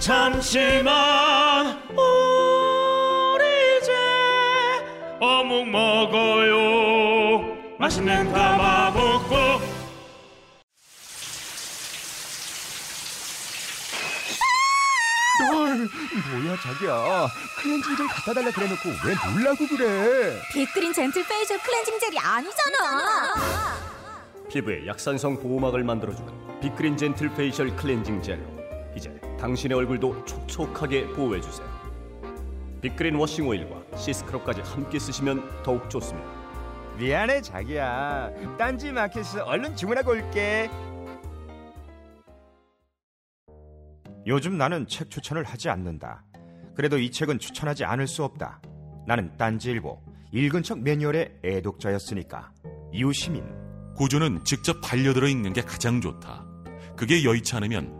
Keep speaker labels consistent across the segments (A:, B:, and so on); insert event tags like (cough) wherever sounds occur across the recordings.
A: 잠시만. 우리 이제 어묵 먹어요. 맛있는 가마복고.
B: 뭐야 자기야. 클렌징 젤 갖다 달라 그래놓고 왜 놀라고 그래?
C: 빅그린 젠틀 페이셜 클렌징 젤이 아니잖아.
D: 피부에 약산성 보호막을 만들어주는 빅그린 젠틀 페이셜 클렌징 젤로 당신의 얼굴도 촉촉하게 보호해주세요. 빅그린 워싱 오일과 시스크럽까지 함께 쓰시면 더욱 좋습니다.
B: 미안해 자기야. 딴지 마켓에서 얼른 주문하고 올게. 요즘 나는 책 추천을 하지 않는다. 그래도 이 책은 추천하지 않을 수 없다. 나는 딴지일보 읽은 척 매뉴얼의 애독자였으니까. 이웃 시민.
E: 고전은 직접 반려들어 읽는 게 가장 좋다. 그게 여의치 않으면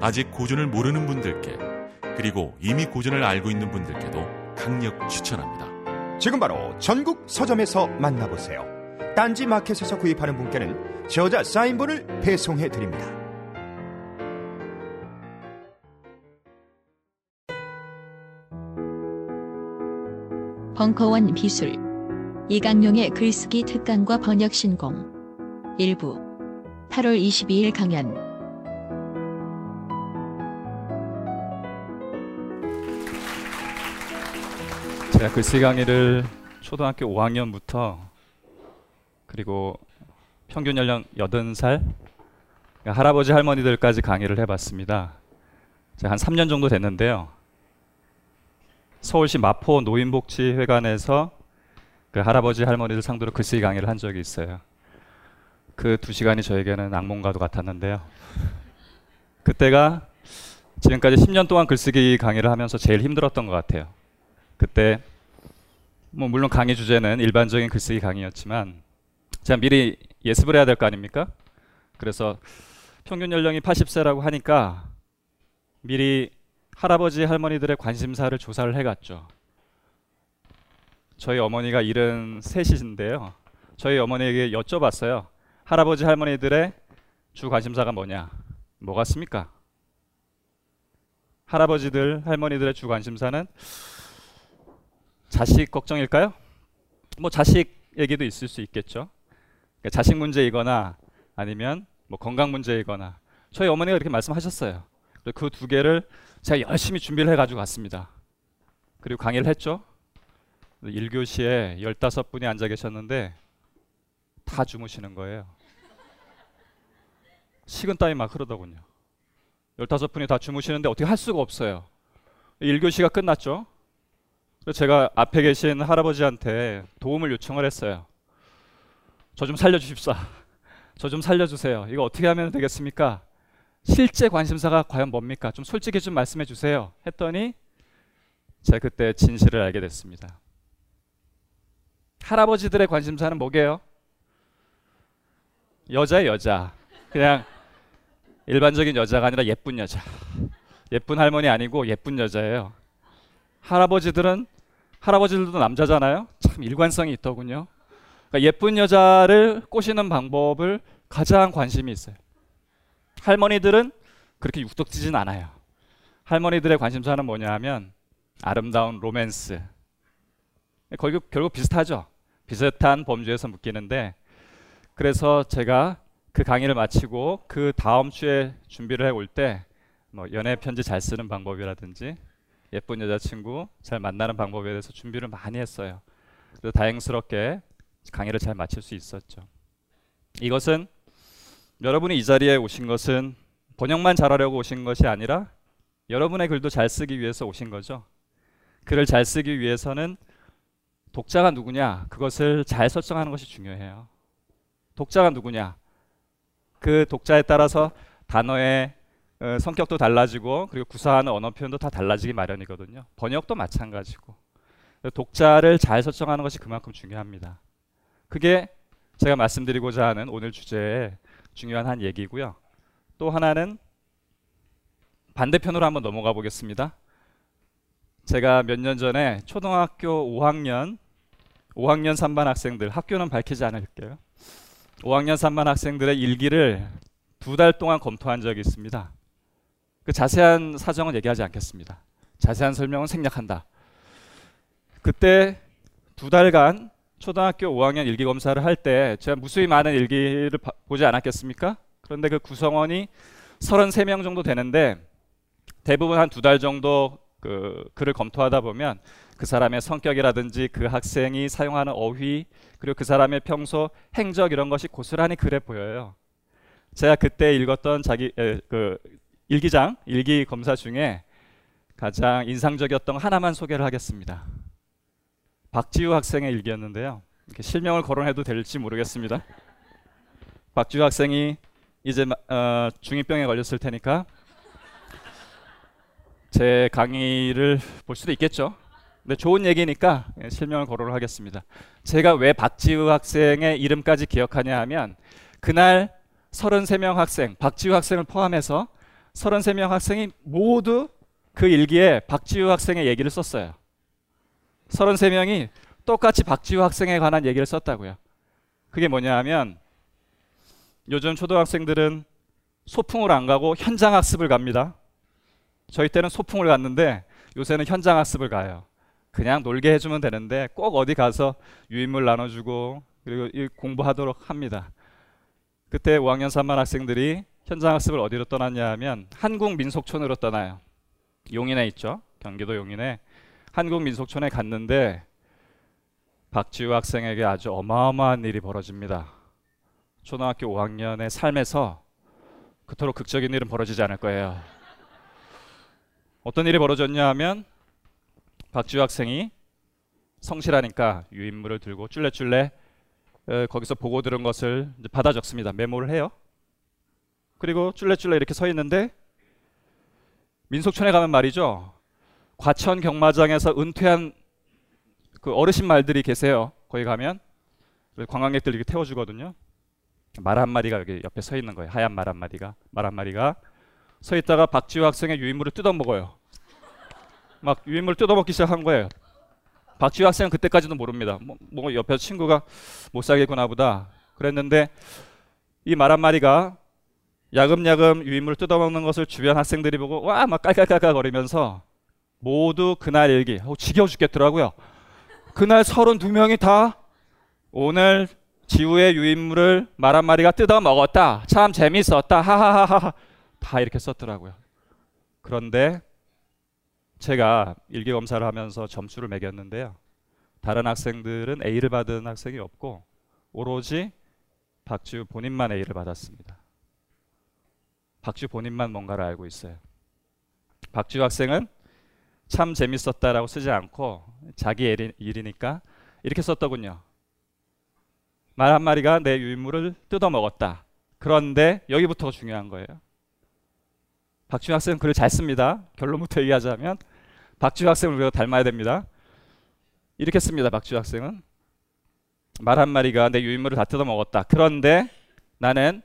E: 아직 고전을 모르는 분들께 그리고 이미 고전을 알고 있는 분들께도 강력 추천합니다.
B: 지금 바로 전국 서점에서 만나보세요. 딴지 마켓에서 구입하는 분께는 저자 사인본을 배송해 드립니다.
F: 벙커원 비술 이강용의 글쓰기 특강과 번역 신공. 일부 8월 22일 강연
G: 제가 글쓰기 강의를 초등학교 5학년부터 그리고 평균 연령 80살 그러니까 할아버지 할머니들까지 강의를 해봤습니다. 제가 한 3년 정도 됐는데요. 서울시 마포 노인복지회관에서 그 할아버지 할머니들 상대로 글쓰기 강의를 한 적이 있어요. 그 두 시간이 저에게는 악몽과도 같았는데요. 그때가 지금까지 10년 동안 글쓰기 강의를 하면서 제일 힘들었던 것 같아요. 그때 뭐 물론 강의 주제는 일반적인 글쓰기 강의였지만 제가 미리 예습을 해야 될 거 아닙니까? 그래서 평균 연령이 80세라고 하니까 미리 할아버지 할머니들의 관심사를 조사를 해갔죠. 저희 어머니가 73이신데요. 저희 어머니에게 여쭤봤어요. 할아버지 할머니들의 주 관심사가 뭐냐? 뭐 같습니까? 할아버지들 할머니들의 주 관심사는 자식 걱정일까요? 뭐 자식 얘기도 있을 수 있겠죠. 그러니까 자식 문제이거나 아니면 뭐 건강 문제이거나 저희 어머니가 그렇게 말씀하셨어요. 그 두 개를 제가 열심히 준비를 해가지고 갔습니다. 그리고 강의를 했죠. 1교시에 15분이 앉아 계셨는데 다 주무시는 거예요. 식은땀이 막 흐르더군요. 15분이 다 주무시는데 어떻게 할 수가 없어요. 1교시가 끝났죠. 그래서 제가 앞에 계신 할아버지한테 도움을 요청을 했어요. 저 좀 살려주십사. 저 좀 살려주세요. 이거 어떻게 하면 되겠습니까? 실제 관심사가 과연 뭡니까? 좀 솔직히 좀 말씀해 주세요. 했더니 제가 그때 진실을 알게 됐습니다. 할아버지들의 관심사는 뭐게요? 여자의 여자. 그냥 일반적인 여자가 아니라 예쁜 여자. 예쁜 할머니 아니고 예쁜 여자예요. 할아버지들은 할아버지들도 남자잖아요. 참 일관성이 있더군요. 그러니까 예쁜 여자를 꼬시는 방법을 가장 관심이 있어요. 할머니들은 그렇게 육덕지진 않아요. 할머니들의 관심사는 뭐냐 하면 아름다운 로맨스. 결국, 결국 비슷하죠. 비슷한 범주에서 묶이는데 그래서 제가 그 강의를 마치고 그 다음 주에 준비를 해 올 때 뭐 연애 편지 잘 쓰는 방법이라든지 예쁜 여자친구 잘 만나는 방법에 대해서 준비를 많이 했어요. 그래서 다행스럽게 강의를 잘 마칠 수 있었죠. 이것은 여러분이 이 자리에 오신 것은 번역만 잘하려고 오신 것이 아니라 여러분의 글도 잘 쓰기 위해서 오신 거죠. 글을 잘 쓰기 위해서는 독자가 누구냐 그것을 잘 설정하는 것이 중요해요. 독자가 누구냐 그 독자에 따라서 단어의 어, 성격도 달라지고 그리고 구사하는 언어 표현도 다 달라지기 마련이거든요. 번역도 마찬가지고 독자를 잘 설정하는 것이 그만큼 중요합니다. 그게 제가 말씀드리고자 하는 오늘 주제의 중요한 한 얘기고요. 또 하나는 반대편으로 한번 넘어가 보겠습니다. 제가 몇 년 전에 초등학교 5학년 5학년 3반 학생들 학교는 밝히지 않을게요. 5학년 3반 학생들의 일기를 두 달 동안 검토한 적이 있습니다. 그 자세한 사정은 얘기하지 않겠습니다. 자세한 설명은 생략한다. 그때 두 달간 초등학교 5학년 일기 검사를 할 때 제가 무수히 많은 일기를 바, 보지 않았겠습니까? 그런데 그 구성원이 33명 정도 되는데 대부분 한 두 달 정도 그 글을 검토하다 보면 그 사람의 성격이라든지 그 학생이 사용하는 어휘 그리고 그 사람의 평소 행적 이런 것이 고스란히 그래 보여요. 제가 그때 읽었던 자기 에, 그 일기장 일기 검사 중에 가장 인상적이었던 하나만 소개를 하겠습니다. 박지우 학생의 일기였는데요. 실명을 거론해도 될지 모르겠습니다. 박지우 학생이 이제 어, 중이병에 걸렸을 테니까 제 강의를 볼 수도 있겠죠. 근데 좋은 얘기니까 실명을 거론을 하겠습니다. 제가 왜 박지우 학생의 이름까지 기억하냐 하면 그날 33명 학생, 박지우 학생을 포함해서 33명 학생이 모두 그 일기에 박지우 학생의 얘기를 썼어요. 33명이 똑같이 박지우 학생에 관한 얘기를 썼다고요. 그게 뭐냐 하면 요즘 초등학생들은 소풍을 안 가고 현장 학습을 갑니다. 저희 때는 소풍을 갔는데 요새는 현장 학습을 가요. 그냥 놀게 해주면 되는데 꼭 어디 가서 유인물 나눠주고 그리고 공부하도록 합니다. 그때 5학년 3반 학생들이 현장 학습을 어디로 떠났냐 하면 한국 민속촌으로 떠나요. 용인에 있죠. 경기도 용인에 한국 민속촌에 갔는데 박지우 학생에게 아주 어마어마한 일이 벌어집니다. 초등학교 5학년의 삶에서 그토록 극적인 일은 벌어지지 않을 거예요. 어떤 일이 벌어졌냐 하면 박지우 학생이 성실하니까 유인물을 들고 쫄래쫄래 거기서 보고 들은 것을 받아 적습니다. 메모를 해요. 그리고 쫄래쫄래 이렇게 서 있는데 민속촌에 가면 말이죠. 과천 경마장에서 은퇴한 그 어르신 말들이 계세요. 거기 가면 관광객들 이렇게 태워주거든요. 말 한 마리가 여기 옆에 서 있는 거예요. 하얀 말 한 마리가 말 한 마리가 서 있다가 박지우 학생의 유인물을 뜯어 먹어요. 막 유인물 뜯어 먹기 시작한 거예요. 박지우 학생은 그때까지도 모릅니다. 뭐, 뭐 옆에 친구가 못 살겠구나 보다 그랬는데 이 말 한 마리가 야금야금 유인물을 뜯어먹는 것을 주변 학생들이 보고 와 막 깔깔깔깔 거리면서 모두 그날 일기 어, 지겨워 죽겠더라고요. 그날 32명이 다 오늘 지우의 유인물을 말 한 마리가 뜯어 먹었다. 참 재밌었다. 하하하하. 다 이렇게 썼더라고요. 그런데 제가 일기 검사를 하면서 점수를 매겼는데요. 다른 학생들은 A를 받은 학생이 없고 오로지 박지우 본인만 A를 받았습니다. 박지우 본인만 뭔가를 알고 있어요. 박지우 학생은 참 재밌었다라고 쓰지 않고 자기 일이니까 이렇게 썼더군요. 말 한 마리가 내 유인물을 뜯어 먹었다. 그런데 여기부터가 중요한 거예요. 박지훈 학생은 글을 잘 씁니다. 결론부터 얘기하자면 박지훈 학생을 우리가 닮아야 됩니다. 이렇게 씁니다. 박지훈 학생은 말 한 마리가 내 유인물을 다 뜯어 먹었다. 그런데 나는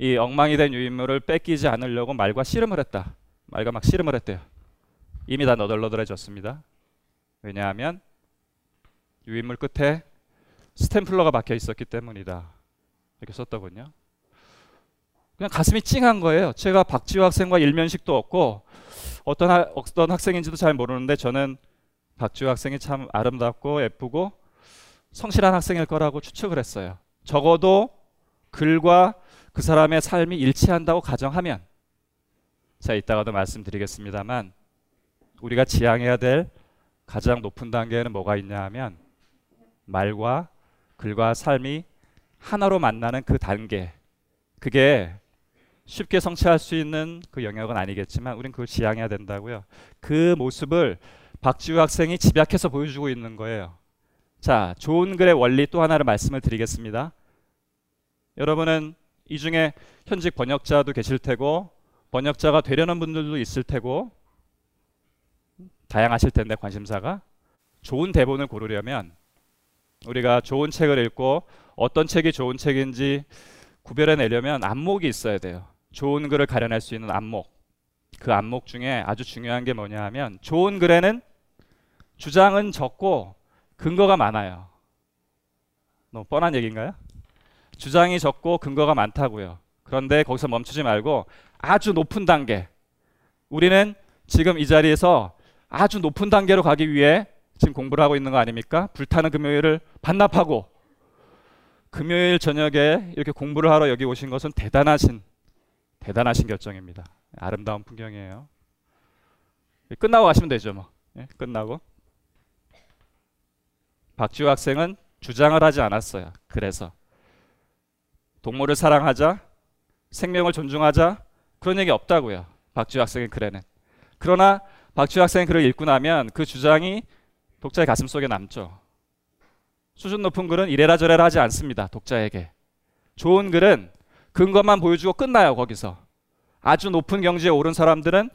G: 이 엉망이 된 유인물을 뺏기지 않으려고 말과 씨름을 했다. 아이가 막 씨름을 했대요. 이미 다 너덜너덜해졌습니다. 왜냐하면 유인물 끝에 스탬플러가 박혀 있었기 때문이다. 이렇게 썼더군요. 그냥 가슴이 찡한 거예요. 제가 박지호 학생과 일면식도 없고 어떤 하, 어떤 학생인지도 잘 모르는데 저는 박지호 학생이 참 아름답고 예쁘고 성실한 학생일 거라고 추측을 했어요. 적어도 글과 그 사람의 삶이 일치한다고 가정하면 자 이따가도 말씀드리겠습니다만 우리가 지향해야 될 가장 높은 단계에는 뭐가 있냐 하면 말과 글과 삶이 하나로 만나는 그 단계 그게 쉽게 성취할 수 있는 그 영역은 아니겠지만 우린 그걸 지향해야 된다고요. 그 모습을 박지우 학생이 집약해서 보여주고 있는 거예요. 자, 좋은 글의 원리 또 하나를 말씀을 드리겠습니다. 여러분은 이 중에 현직 번역자도 계실 테고 번역자가 되려는 분들도 있을 테고 다양하실 텐데 관심사가 좋은 대본을 고르려면 우리가 좋은 책을 읽고 어떤 책이 좋은 책인지 구별해 내려면 안목이 있어야 돼요. 좋은 글을 가려낼 수 있는 안목. 그 안목 중에 아주 중요한 게 뭐냐 하면 좋은 글에는 주장은 적고 근거가 많아요. 너무 뻔한 얘기인가요? 주장이 적고 근거가 많다고요. 그런데 거기서 멈추지 말고 아주 높은 단계. 우리는 지금 이 자리에서 아주 높은 단계로 가기 위해 지금 공부를 하고 있는 거 아닙니까? 불타는 금요일을 반납하고 금요일 저녁에 이렇게 공부를 하러 여기 오신 것은 대단하신 대단하신 결정입니다. 아름다운 풍경이에요. 끝나고 가시면 되죠, 뭐. 예, 끝나고. 박지우 학생은 주장을 하지 않았어요. 그래서 동물을 사랑하자, 생명을 존중하자 그런 얘기 없다고요. 박지우 학생의 글에는. 그러나 박지우 학생의 글을 읽고 나면 그 주장이 독자의 가슴 속에 남죠. 수준 높은 글은 이래라 저래라 하지 않습니다. 독자에게. 좋은 글은 근거만 보여주고 끝나요. 거기서. 아주 높은 경지에 오른 사람들은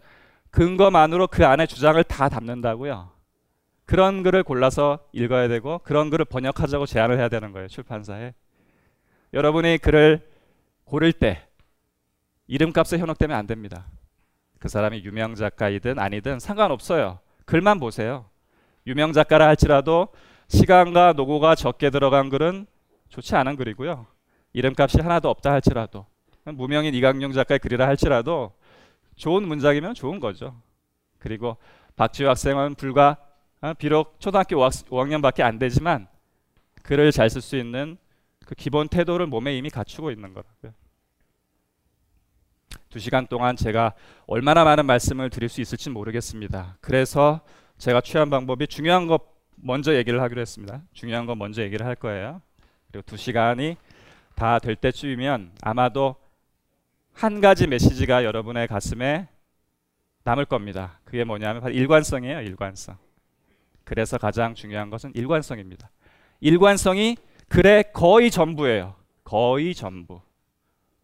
G: 근거만으로 그 안에 주장을 다 담는다고요. 그런 글을 골라서 읽어야 되고 그런 글을 번역하자고 제안을 해야 되는 거예요. 출판사에. 여러분이 글을 고를 때 이름값에 현혹되면 안 됩니다. 그 사람이 유명 작가이든 아니든 상관없어요. 글만 보세요. 유명 작가라 할지라도 시간과 노고가 적게 들어간 글은 좋지 않은 글이고요. 이름값이 하나도 없다 할지라도 무명인 이강용 작가의 글이라 할지라도 좋은 문장이면 좋은 거죠. 그리고 박지우 학생은 불과 어, 비록 초등학교 5학년밖에 안 되지만 글을 잘 쓸 수 있는 그 기본 태도를 몸에 이미 갖추고 있는 거라고요. 두 시간 동안 제가 얼마나 많은 말씀을 드릴 수 있을지 모르겠습니다. 그래서 제가 취한 방법이 중요한 것 먼저 얘기를 하기로 했습니다. 중요한 건 먼저 얘기를 할 거예요. 그리고 두 시간이 다 될 때쯤이면 아마도 한 가지 메시지가 여러분의 가슴에 남을 겁니다. 그게 뭐냐면 바로 일관성이에요. 일관성. 그래서 가장 중요한 것은 일관성입니다. 일관성이 글의 거의 전부예요. 거의 전부.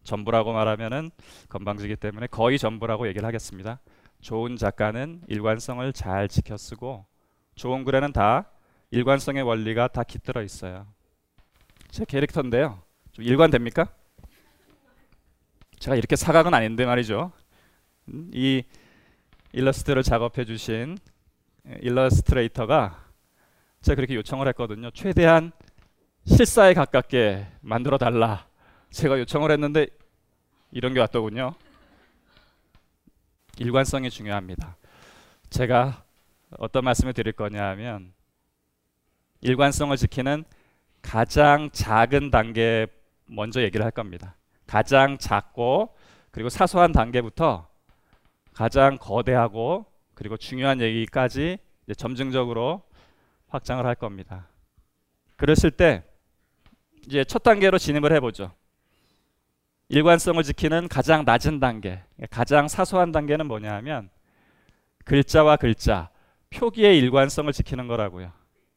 G: 전부라고 말하면은 건방지기 때문에 거의 전부라고 얘기를 하겠습니다. 좋은 작가는 일관성을 잘 지켜 쓰고 좋은 글에는 다 일관성의 원리가 다 깃들어 있어요. 제 캐릭터인데요. 좀 일관됩니까? 제가 이렇게 사각은 아닌데 말이죠. 음, 이 일러스트를 작업해 주신 일러스트레이터가 제가 그렇게 요청을 했거든요. 최대한 실사에 가깝게 만들어 달라. 제가 요청을 했는데 이런 게 왔더군요. 일관성이 중요합니다. 제가 어떤 말씀을 드릴 거냐 하면 일관성을 지키는 가장 작은 단계 먼저 얘기를 할 겁니다. 가장 작고 그리고 사소한 단계부터 가장 거대하고 그리고 중요한 얘기까지 점증적으로 확장을 할 겁니다. 그랬을 때 이제 첫 단계로 진입을 해보죠. 일관성을 지키는 가장 낮은 단계, 가장 사소한 단계는 뭐냐 하면 글자와 글자, 표기의 일관성을 지키는 거라고요.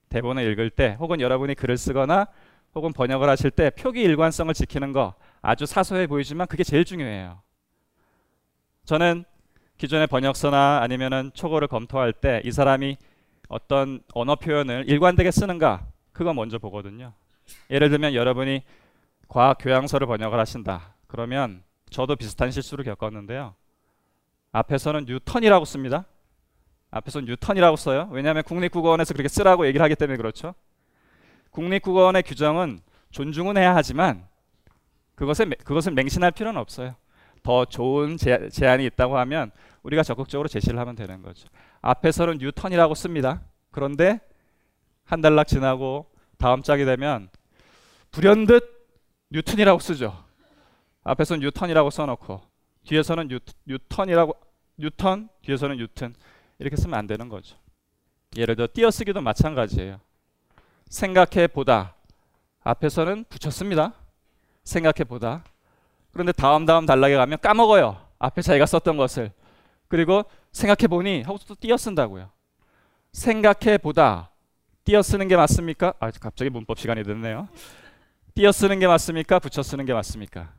G: 대본을 읽을 때 혹은 여러분이 글을 쓰거나 혹은 번역을 하실 때 표기 일관성을 지키는 거 아주 사소해 보이지만 그게 제일 중요해요. 저는 기존의 번역서나 아니면은 초고를 검토할 때 이 사람이 어떤 언어 표현을 일관되게 쓰는가 그거 먼저 보거든요. 예를 들면 여러분이 과학 교양서를 번역을 하신다. 그러면 저도 비슷한 실수를 겪었는데요. 앞에서는 뉴턴이라고 씁니다. 앞에서 뉴턴이라고 써요. 왜냐하면 국립국어원에서 그렇게 쓰라고 얘기를 하기 때문에 그렇죠. 국립국어원의 규정은 존중은 해야 하지만 그것에 그것을 맹신할 필요는 없어요. 더 좋은 제, 제안이 있다고 하면 우리가 적극적으로 제시를 하면 되는 거죠. 앞에서는 뉴턴이라고 씁니다. 그런데 한 단락 지나고 다음 짝이 되면 불현듯 뉴턴이라고 쓰죠. 앞에서는 뉴턴이라고 써놓고 뒤에서는 뉴, 뉴턴이라고 뉴턴 뒤에서는 뉴턴 이렇게 쓰면 안 되는 거죠. 예를 들어 띄어쓰기도 마찬가지예요. 생각해 보다 앞에서는 붙였습니다. 생각해 보다. 그런데 다음 다음 단락에 가면 까먹어요. 앞에 자기가 썼던 것을. 그리고 생각해 보니 하고 또 띄어 쓴다고요. 생각해 보다 띄어 쓰는 게 맞습니까? 아 갑자기 문법 시간이 됐네요. 띄어 쓰는 게 맞습니까? 붙여 쓰는 게 맞습니까?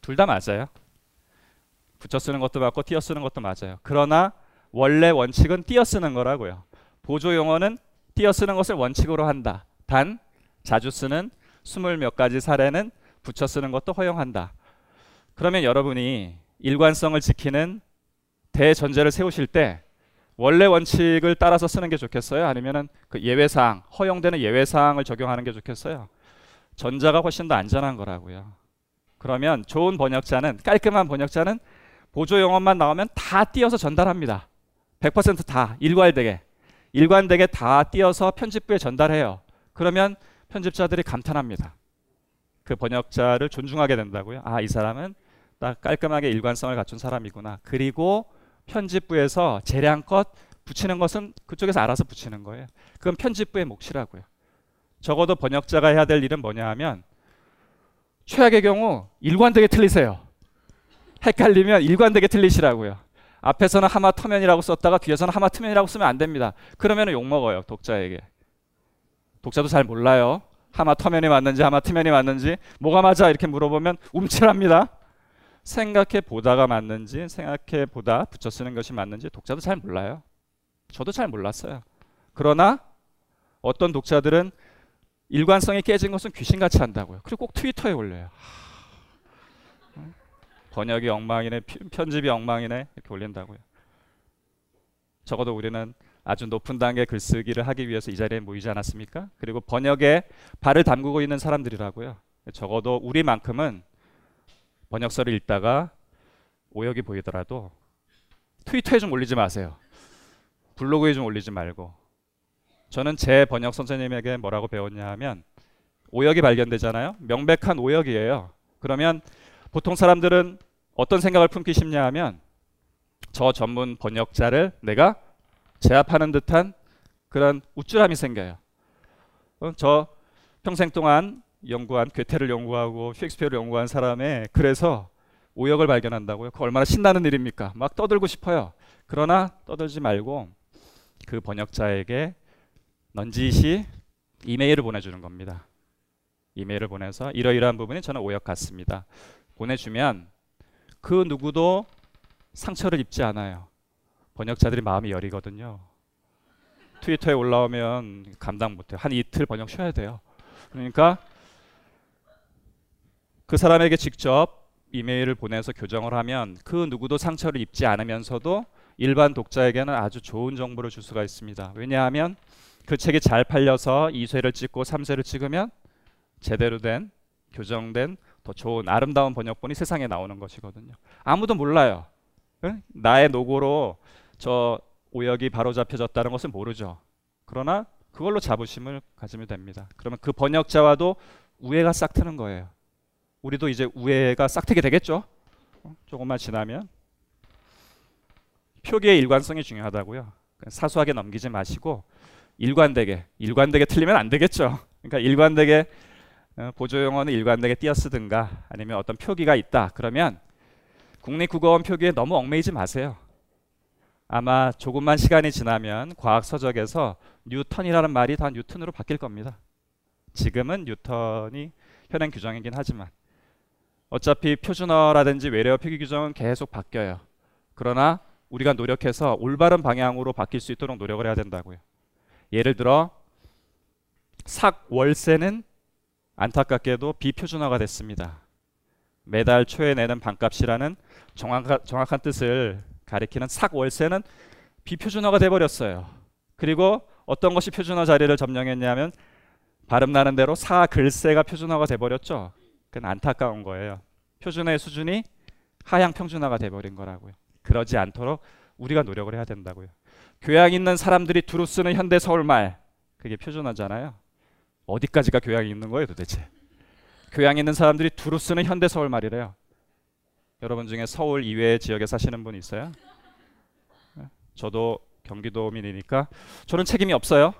G: 둘 다 맞아요. 붙여 쓰는 것도 맞고 띄어 쓰는 것도 맞아요. 그러나 원래 원칙은 띄어 쓰는 거라고요. 보조 용어는 띄어 쓰는 것을 원칙으로 한다. 단 자주 쓰는 스물 몇 가지 사례는 붙여 쓰는 것도 허용한다. 그러면 여러분이 일관성을 지키는 대전제를 세우실 때 원래 원칙을 따라서 쓰는 게 좋겠어요? 아니면은 그 예외사항, 허용되는 예외사항을 적용하는 게 좋겠어요? 전자가 훨씬 더 안전한 거라고요. 그러면 좋은 번역자는 깔끔한 번역자는 보조 용어만 나오면 다 띄어서 전달합니다. 100%다 일괄되게 일관되게 다 띄어서 편집부에 전달해요. 그러면 편집자들이 감탄합니다. 그 번역자를 존중하게 된다고요. 아, 이 사람은 딱 깔끔하게 일관성을 갖춘 사람이구나. 그리고 편집부에서 재량껏 붙이는 것은 그쪽에서 알아서 붙이는 거예요. 그건 편집부의 몫이라고요. 적어도 번역자가 해야 될 일은 뭐냐 하면 최악의 경우 일관되게 틀리세요. 헷갈리면 일관되게 틀리시라고요. 앞에서는 하마터면이라고 썼다가 뒤에서는 하마터면이라고 쓰면 안 됩니다. 그러면 욕 먹어요 독자에게. 독자도 잘 몰라요. 하마터면이 맞는지 하마트면이 맞는지 뭐가 맞아 이렇게 물어보면 움찔합니다. 생각해 보다가 맞는지 생각해 보다 붙여 쓰는 것이 맞는지 독자도 잘 몰라요. 저도 잘 몰랐어요. 그러나 어떤 독자들은 일관성이 깨진 것은 귀신같이 한다고요. 그리고 꼭 트위터에 올려요. 번역이 엉망이네, 편집이 엉망이네 이렇게 올린다고요. 적어도 우리는 아주 높은 단계 글쓰기를 하기 위해서 이 자리에 모이지 않았습니까? 그리고 번역에 발을 담그고 있는 사람들이라고요. 적어도 우리만큼은 번역서를 읽다가 오역이 보이더라도 트위터에 좀 올리지 마세요. 블로그에 좀 올리지 말고. 저는 제 번역 선생님에게 뭐라고 배웠냐 하면 오역이 발견되잖아요. 명백한 오역이에요. 그러면 보통 사람들은 어떤 생각을 품기 쉽냐 하면 저 전문 번역자를 내가 제압하는 듯한 그런 우쭐함이 생겨요. 어, 저 평생 동안 연구한 괴테를 연구하고 셰익스피어를 연구한 사람의 그래서 오역을 발견한다고요. 그 얼마나 신나는 일입니까? 막 떠들고 싶어요. 그러나 떠들지 말고 그 번역자에게 넌지시 이메일을 보내주는 겁니다. 이메일을 보내서 이러이러한 부분이 저는 오역 같습니다. 보내주면 그 누구도 상처를 입지 않아요. 번역자들이 마음이 여리거든요. 트위터에 올라오면 감당 못해요. 한 이틀 번역 쉬어야 돼요. 그러니까 그 사람에게 직접 이메일을 보내서 교정을 하면 그 누구도 상처를 입지 않으면서도 일반 독자에게는 아주 좋은 정보를 줄 수가 있습니다. 왜냐하면 그 책이 잘 팔려서 2쇄를 찍고 3쇄를 찍으면 제대로 된 교정된 더 좋은 아름다운 번역본이 세상에 나오는 것이거든요. 아무도 몰라요. 응? 나의 노고로 저 오역이 바로 잡혀졌다는 것을 모르죠. 그러나 그걸로 자부심을 가지면 됩니다. 그러면 그 번역자와도 우애가 싹 트는 거예요. 우리도 이제 우애가 싹 트게 되겠죠. 어? 조금만 지나면 표기의 일관성이 중요하다고요. 사소하게 넘기지 마시고 일관되게 일관되게 틀리면 안 되겠죠. 그러니까 일관되게 어, 보조 용어는 일관되게 띄어쓰든가 아니면 어떤 표기가 있다. 그러면 국립국어원 표기에 너무 얽매이지 마세요. 아마 조금만 시간이 지나면 과학 서적에서 뉴턴이라는 말이 다 뉴턴으로 바뀔 겁니다. 지금은 뉴턴이 현행 규정이긴 하지만 어차피 표준어라든지 외래어 표기 규정은 계속 바뀌어요. 그러나 우리가 노력해서 올바른 방향으로 바뀔 수 있도록 노력을 해야 된다고요. 예를 들어 삭 월세는 안타깝게도 비표준화가 됐습니다. 매달 초에 내는 반값이라는 정확한, 정확한 뜻을 가리키는 삭 월세는 비표준어가 돼버렸어요. 그리고 어떤 것이 표준어 자리를 점령했냐면 발음 나는 대로 사 글세가 표준어가 돼버렸죠. 그건 안타까운 거예요. 표준어의 수준이 하향 평준화가 돼버린 거라고요. 그러지 않도록 우리가 노력을 해야 된다고요. 교양 있는 사람들이 두루 쓰는 현대 서울말 그게 표준어잖아요. 어디까지가 교양이 있는 거예요, 도대체? 교양 있는 사람들이 두루 쓰는 현대 서울말이래요. 여러분 중에 서울 이외의 지역에 사시는 분 있어요? 저도 경기도민이니까 저는 책임이 없어요.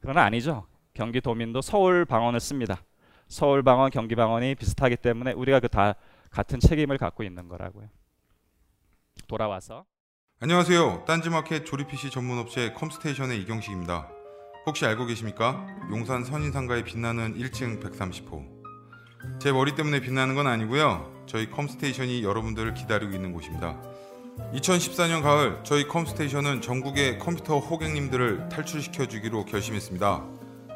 G: 그러나 아니죠. 경기도민도 서울 방언을 씁니다. 서울 방언, 경기 방언이 비슷하기 때문에 우리가 그 다 같은 책임을 갖고 있는 거라고요. 돌아와서
H: 안녕하세요. 딴지마켓 조립 PC 전문 업체 컴스테이션의 이경식입니다. 혹시 알고 계십니까? 용산 선인상가에 빛나는 1층 130호. 제 머리 때문에 빛나는 건 아니고요. 저희 컴스테이션이 여러분들을 기다리고 있는 곳입니다. 2014년 가을 저희 컴스테이션은 전국의 컴퓨터 호객님들을 탈출시켜 주기로 결심했습니다.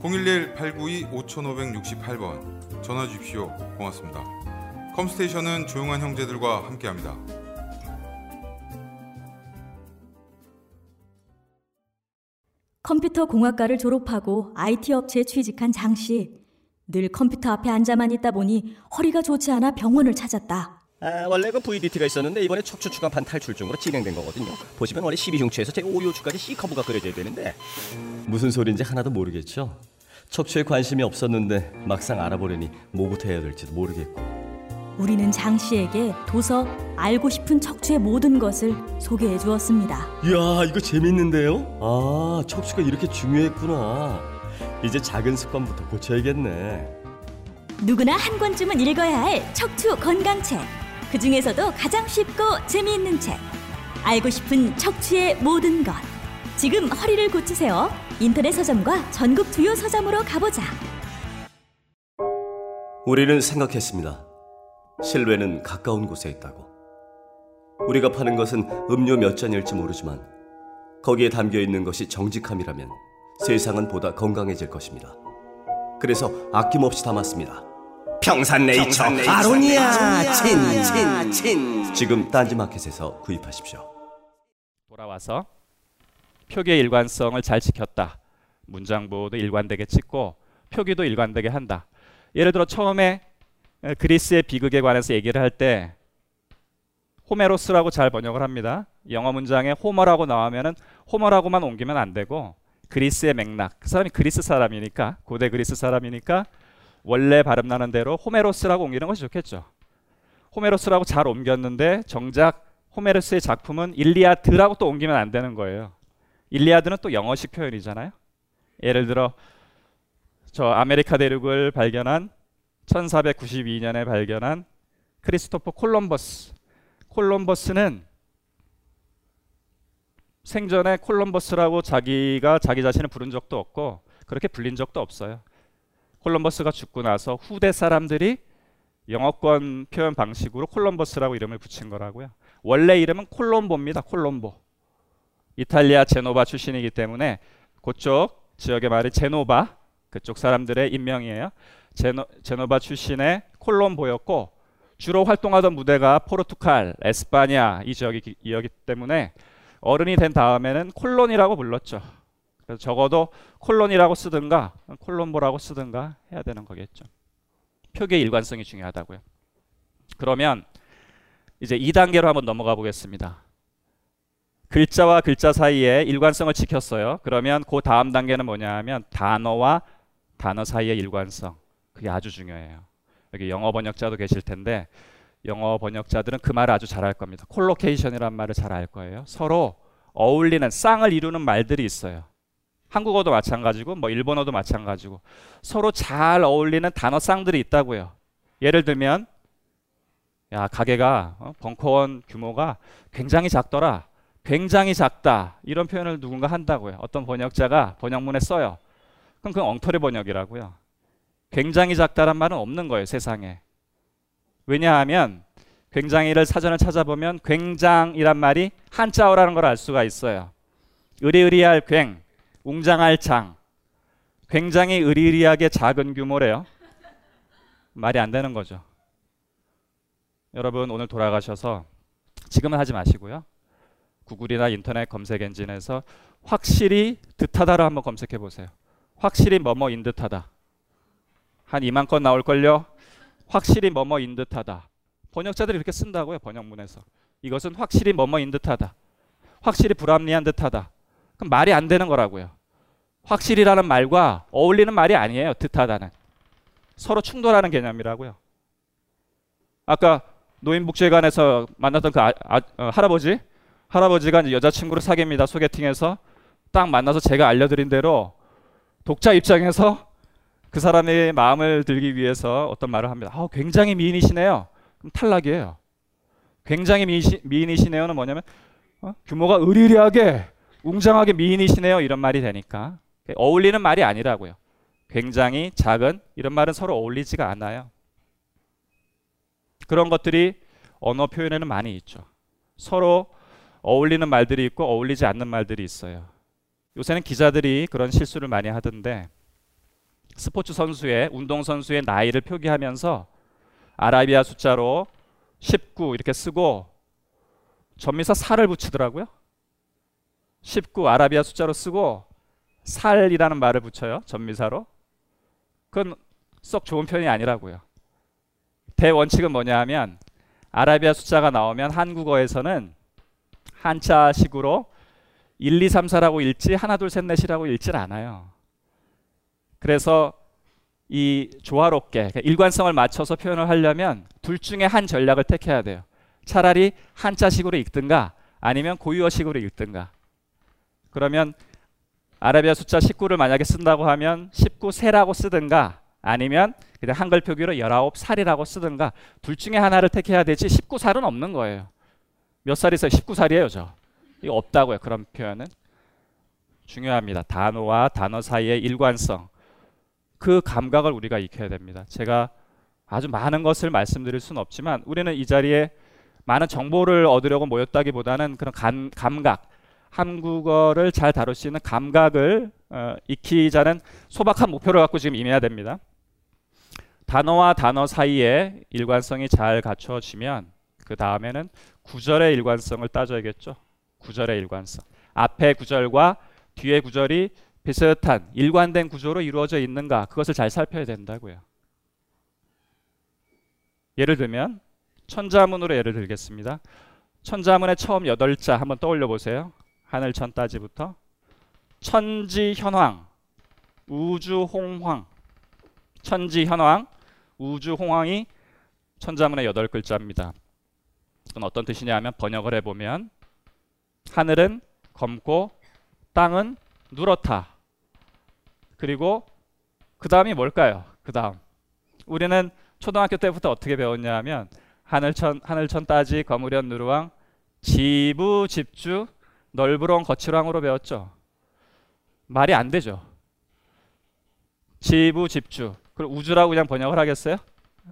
H: 011-892-5568번 전화 주십시오. 고맙습니다. 컴스테이션은 조용한 형제들과 함께합니다.
I: 컴퓨터 공학과를 졸업하고 IT 업체에 취직한 장 씨. 늘 컴퓨터 앞에 앉아만 있다 보니 허리가 좋지 않아 병원을 찾았다.
D: 아, 원래 그 VDT가 있었는데 이번에 척추 추간판 탈출증으로 진행된 거거든요. 보시면 원래 12흉추에서 제 5요추까지 C 커브가 그려져야 되는데 무슨 소리인지 하나도 모르겠죠. 척추에 관심이 없었는데 막상 알아보려니 뭐부터 해야 될지도 모르겠고.
I: 우리는 장 씨에게 도서 알고 싶은 척추의 모든 것을 소개해 주었습니다.
D: 이야, 이거 재밌는데요? 아, 척추가 이렇게 중요했구나. 이제 작은 습관부터 고쳐야겠네.
I: 누구나 한 권쯤은 읽어야 할 척추 건강책. 그 중에서도 가장 쉽고 재미있는 책. 알고 싶은 척추의 모든 것. 지금 허리를 고치세요. 인터넷 서점과 전국 주요 서점으로 가보자.
D: 우리는 생각했습니다. 실외는 가까운 곳에 있다고. 우리가 파는 것은 음료 몇 잔일지 모르지만 거기에 담겨 있는 것이 정직함이라면 세상은 보다 건강해질 것입니다. 그래서 아낌없이 담았습니다. 평산네이처,
J: 평산네이처
D: 아로니아 친, 친, 친. 지금 딴지마켓에서 구입하십시오.
G: 돌아와서 표기의 일관성을 잘 지켰다. 문장부도 일관되게 찍고 표기도 일관되게 한다. 예를 들어 처음에 그리스의 비극에 관해서 얘기를 할 때 호메로스라고 잘 번역을 합니다. 영어 문장에 호머라고 나오면은 호머라고만 옮기면 안 되고 그리스의 맥락. 그 사람이 그리스 사람이니까 고대 그리스 사람이니까 원래 발음 나는 대로 호메로스라고 옮기는 것이 좋겠죠. 호메로스라고 잘 옮겼는데 정작 호메로스의 작품은 일리아드라고 또 옮기면 안 되는 거예요. 일리아드는 또 영어식 표현이잖아요. 예를 들어 저 아메리카 대륙을 발견한 1492년에 발견한 크리스토퍼 콜럼버스. 콜럼버스는 생전에 콜럼버스라고 자기가 자기 자신을 부른 적도 없고 그렇게 불린 적도 없어요. 콜럼버스가 죽고 나서 후대 사람들이 영어권 표현 방식으로 콜럼버스라고 이름을 붙인 거라고요. 원래 이름은 콜롬보입니다. 콜롬보. 이탈리아 제노바 출신이기 때문에 그쪽 지역의 말이 제노바 그쪽 사람들의 인명이에요. 제노, 제노바 출신의 콜롬보였고 주로 활동하던 무대가 포르투갈, 에스파냐 이 지역이, 이었기 때문에 어른이 된 다음에는 콜론이라고 불렀죠. 그래서 적어도 콜론이라고 쓰든가 콜롬보라고 쓰든가 해야 되는 거겠죠. 표기의 일관성이 중요하다고요. 그러면 이제 2단계로 한번 넘어가 보겠습니다. 글자와 글자 사이에 일관성을 지켰어요. 그러면 그 다음 단계는 뭐냐 하면 단어와 단어 사이의 일관성. 그게 아주 중요해요. 여기 영어 번역자도 계실 텐데 영어 번역자들은 그 말을 아주 잘할 겁니다. 콜로케이션이란 말을 잘 알 거예요. 서로 어울리는 쌍을 이루는 말들이 있어요. 한국어도 마찬가지고 뭐 일본어도 마찬가지고 서로 잘 어울리는 단어 쌍들이 있다고요. 예를 들면 야 가게가 어? 벙커원 규모가 굉장히 작더라. 굉장히 작다 이런 표현을 누군가 한다고요. 어떤 번역자가 번역문에 써요. 그럼 그건 엉터리 번역이라고요. 굉장히 작다란 말은 없는 거예요 세상에. 왜냐하면 굉장히를 사전을 찾아보면 굉장이란 말이 한자어라는 걸 알 수가 있어요. 의리의리할 굉, 웅장할 장. 굉장히 의리의리하게 작은 규모래요. 말이 안 되는 거죠. 여러분 오늘 돌아가셔서 지금은 하지 마시고요. 구글이나 인터넷 검색 엔진에서 확실히 듯하다를 한번 검색해 보세요. 확실히 뭐뭐인 듯하다. 한 2만 건 나올걸요. 확실히 뭐뭐인 듯하다. 번역자들이 이렇게 쓴다고요. 번역문에서. 이것은 확실히 뭐뭐인 듯하다. 확실히 불합리한 듯하다. 그럼 말이 안 되는 거라고요. 확실히라는 말과 어울리는 말이 아니에요. 듯하다는. 서로 충돌하는 개념이라고요. 아까 노인복지관에서 만났던 그 아, 아, 어, 할아버지 할아버지가 여자친구를 사귀입니다. 소개팅에서 딱 만나서 제가 알려드린 대로 독자 입장에서 그 사람의 마음을 들기 위해서 어떤 말을 합니다. 아, 굉장히 미인이시네요. 그럼 탈락이에요. 굉장히 미인이시, 미인이시네요는 뭐냐면 어? 규모가 의리리하게 웅장하게 미인이시네요 이런 말이 되니까 어울리는 말이 아니라고요. 굉장히 작은 이런 말은 서로 어울리지가 않아요. 그런 것들이 언어 표현에는 많이 있죠. 서로 어울리는 말들이 있고 어울리지 않는 말들이 있어요. 요새는 기자들이 그런 실수를 많이 하던데 스포츠 선수의 운동 선수의 나이를 표기하면서 아라비아 숫자로 19 이렇게 쓰고 전미사 살을 붙이더라고요. 19 아라비아 숫자로 쓰고 살이라는 말을 붙여요. 전미사로. 그건 썩 좋은 편이 아니라고요. 대원칙은 뭐냐 하면 아라비아 숫자가 나오면 한국어에서는 한자식으로 1, 2, 3, 4라고 읽지 하나, 둘, 셋, 넷이라고 읽질 않아요. 그래서 이 조화롭게 그러니까 일관성을 맞춰서 표현을 하려면 둘 중에 한 전략을 택해야 돼요. 차라리 한자식으로 읽든가 아니면 고유어식으로 읽든가. 그러면 아라비아 숫자 19를 만약에 쓴다고 하면 19세라고 쓰든가 아니면 그냥 한글 표기로 19살이라고 쓰든가 둘 중에 하나를 택해야 되지 19살은 없는 거예요. 몇 살이세요? 19살이에요, 저. 이거 없다고요. 그런 표현은. 중요합니다. 단어와 단어 사이의 일관성. 그 감각을 우리가 익혀야 됩니다. 제가 아주 많은 것을 말씀드릴 수는 없지만 우리는 이 자리에 많은 정보를 얻으려고 모였다기보다는 그런 감, 감각, 한국어를 잘 다룰 수 있는 감각을 어, 익히자는 소박한 목표를 갖고 지금 임해야 됩니다. 단어와 단어 사이에 일관성이 잘 갖춰지면 그 다음에는 구절의 일관성을 따져야겠죠. 구절의 일관성. 앞에 구절과 뒤에 구절이 비슷한 일관된 구조로 이루어져 있는가 그것을 잘 살펴야 된다고요. 예를 들면 천자문으로 예를 들겠습니다. 천자문의 처음 여덟 자 한번 떠올려 보세요. 하늘천 따지부터 천지현황, 우주홍황, 천지현황, 우주홍황이 천자문의 여덟 글자입니다. 그건 어떤 뜻이냐 하면 번역을 해보면 하늘은 검고 땅은 누렇다. 그리고 그 다음이 뭘까요? 그 다음 우리는 초등학교 때부터 어떻게 배웠냐 하면 하늘천 하늘천 따지 거무련 누르왕 지부 집주 넓으롱 거칠왕으로 배웠죠. 말이 안 되죠. 지부 집주 그럼 우주라고 그냥 번역을 하겠어요?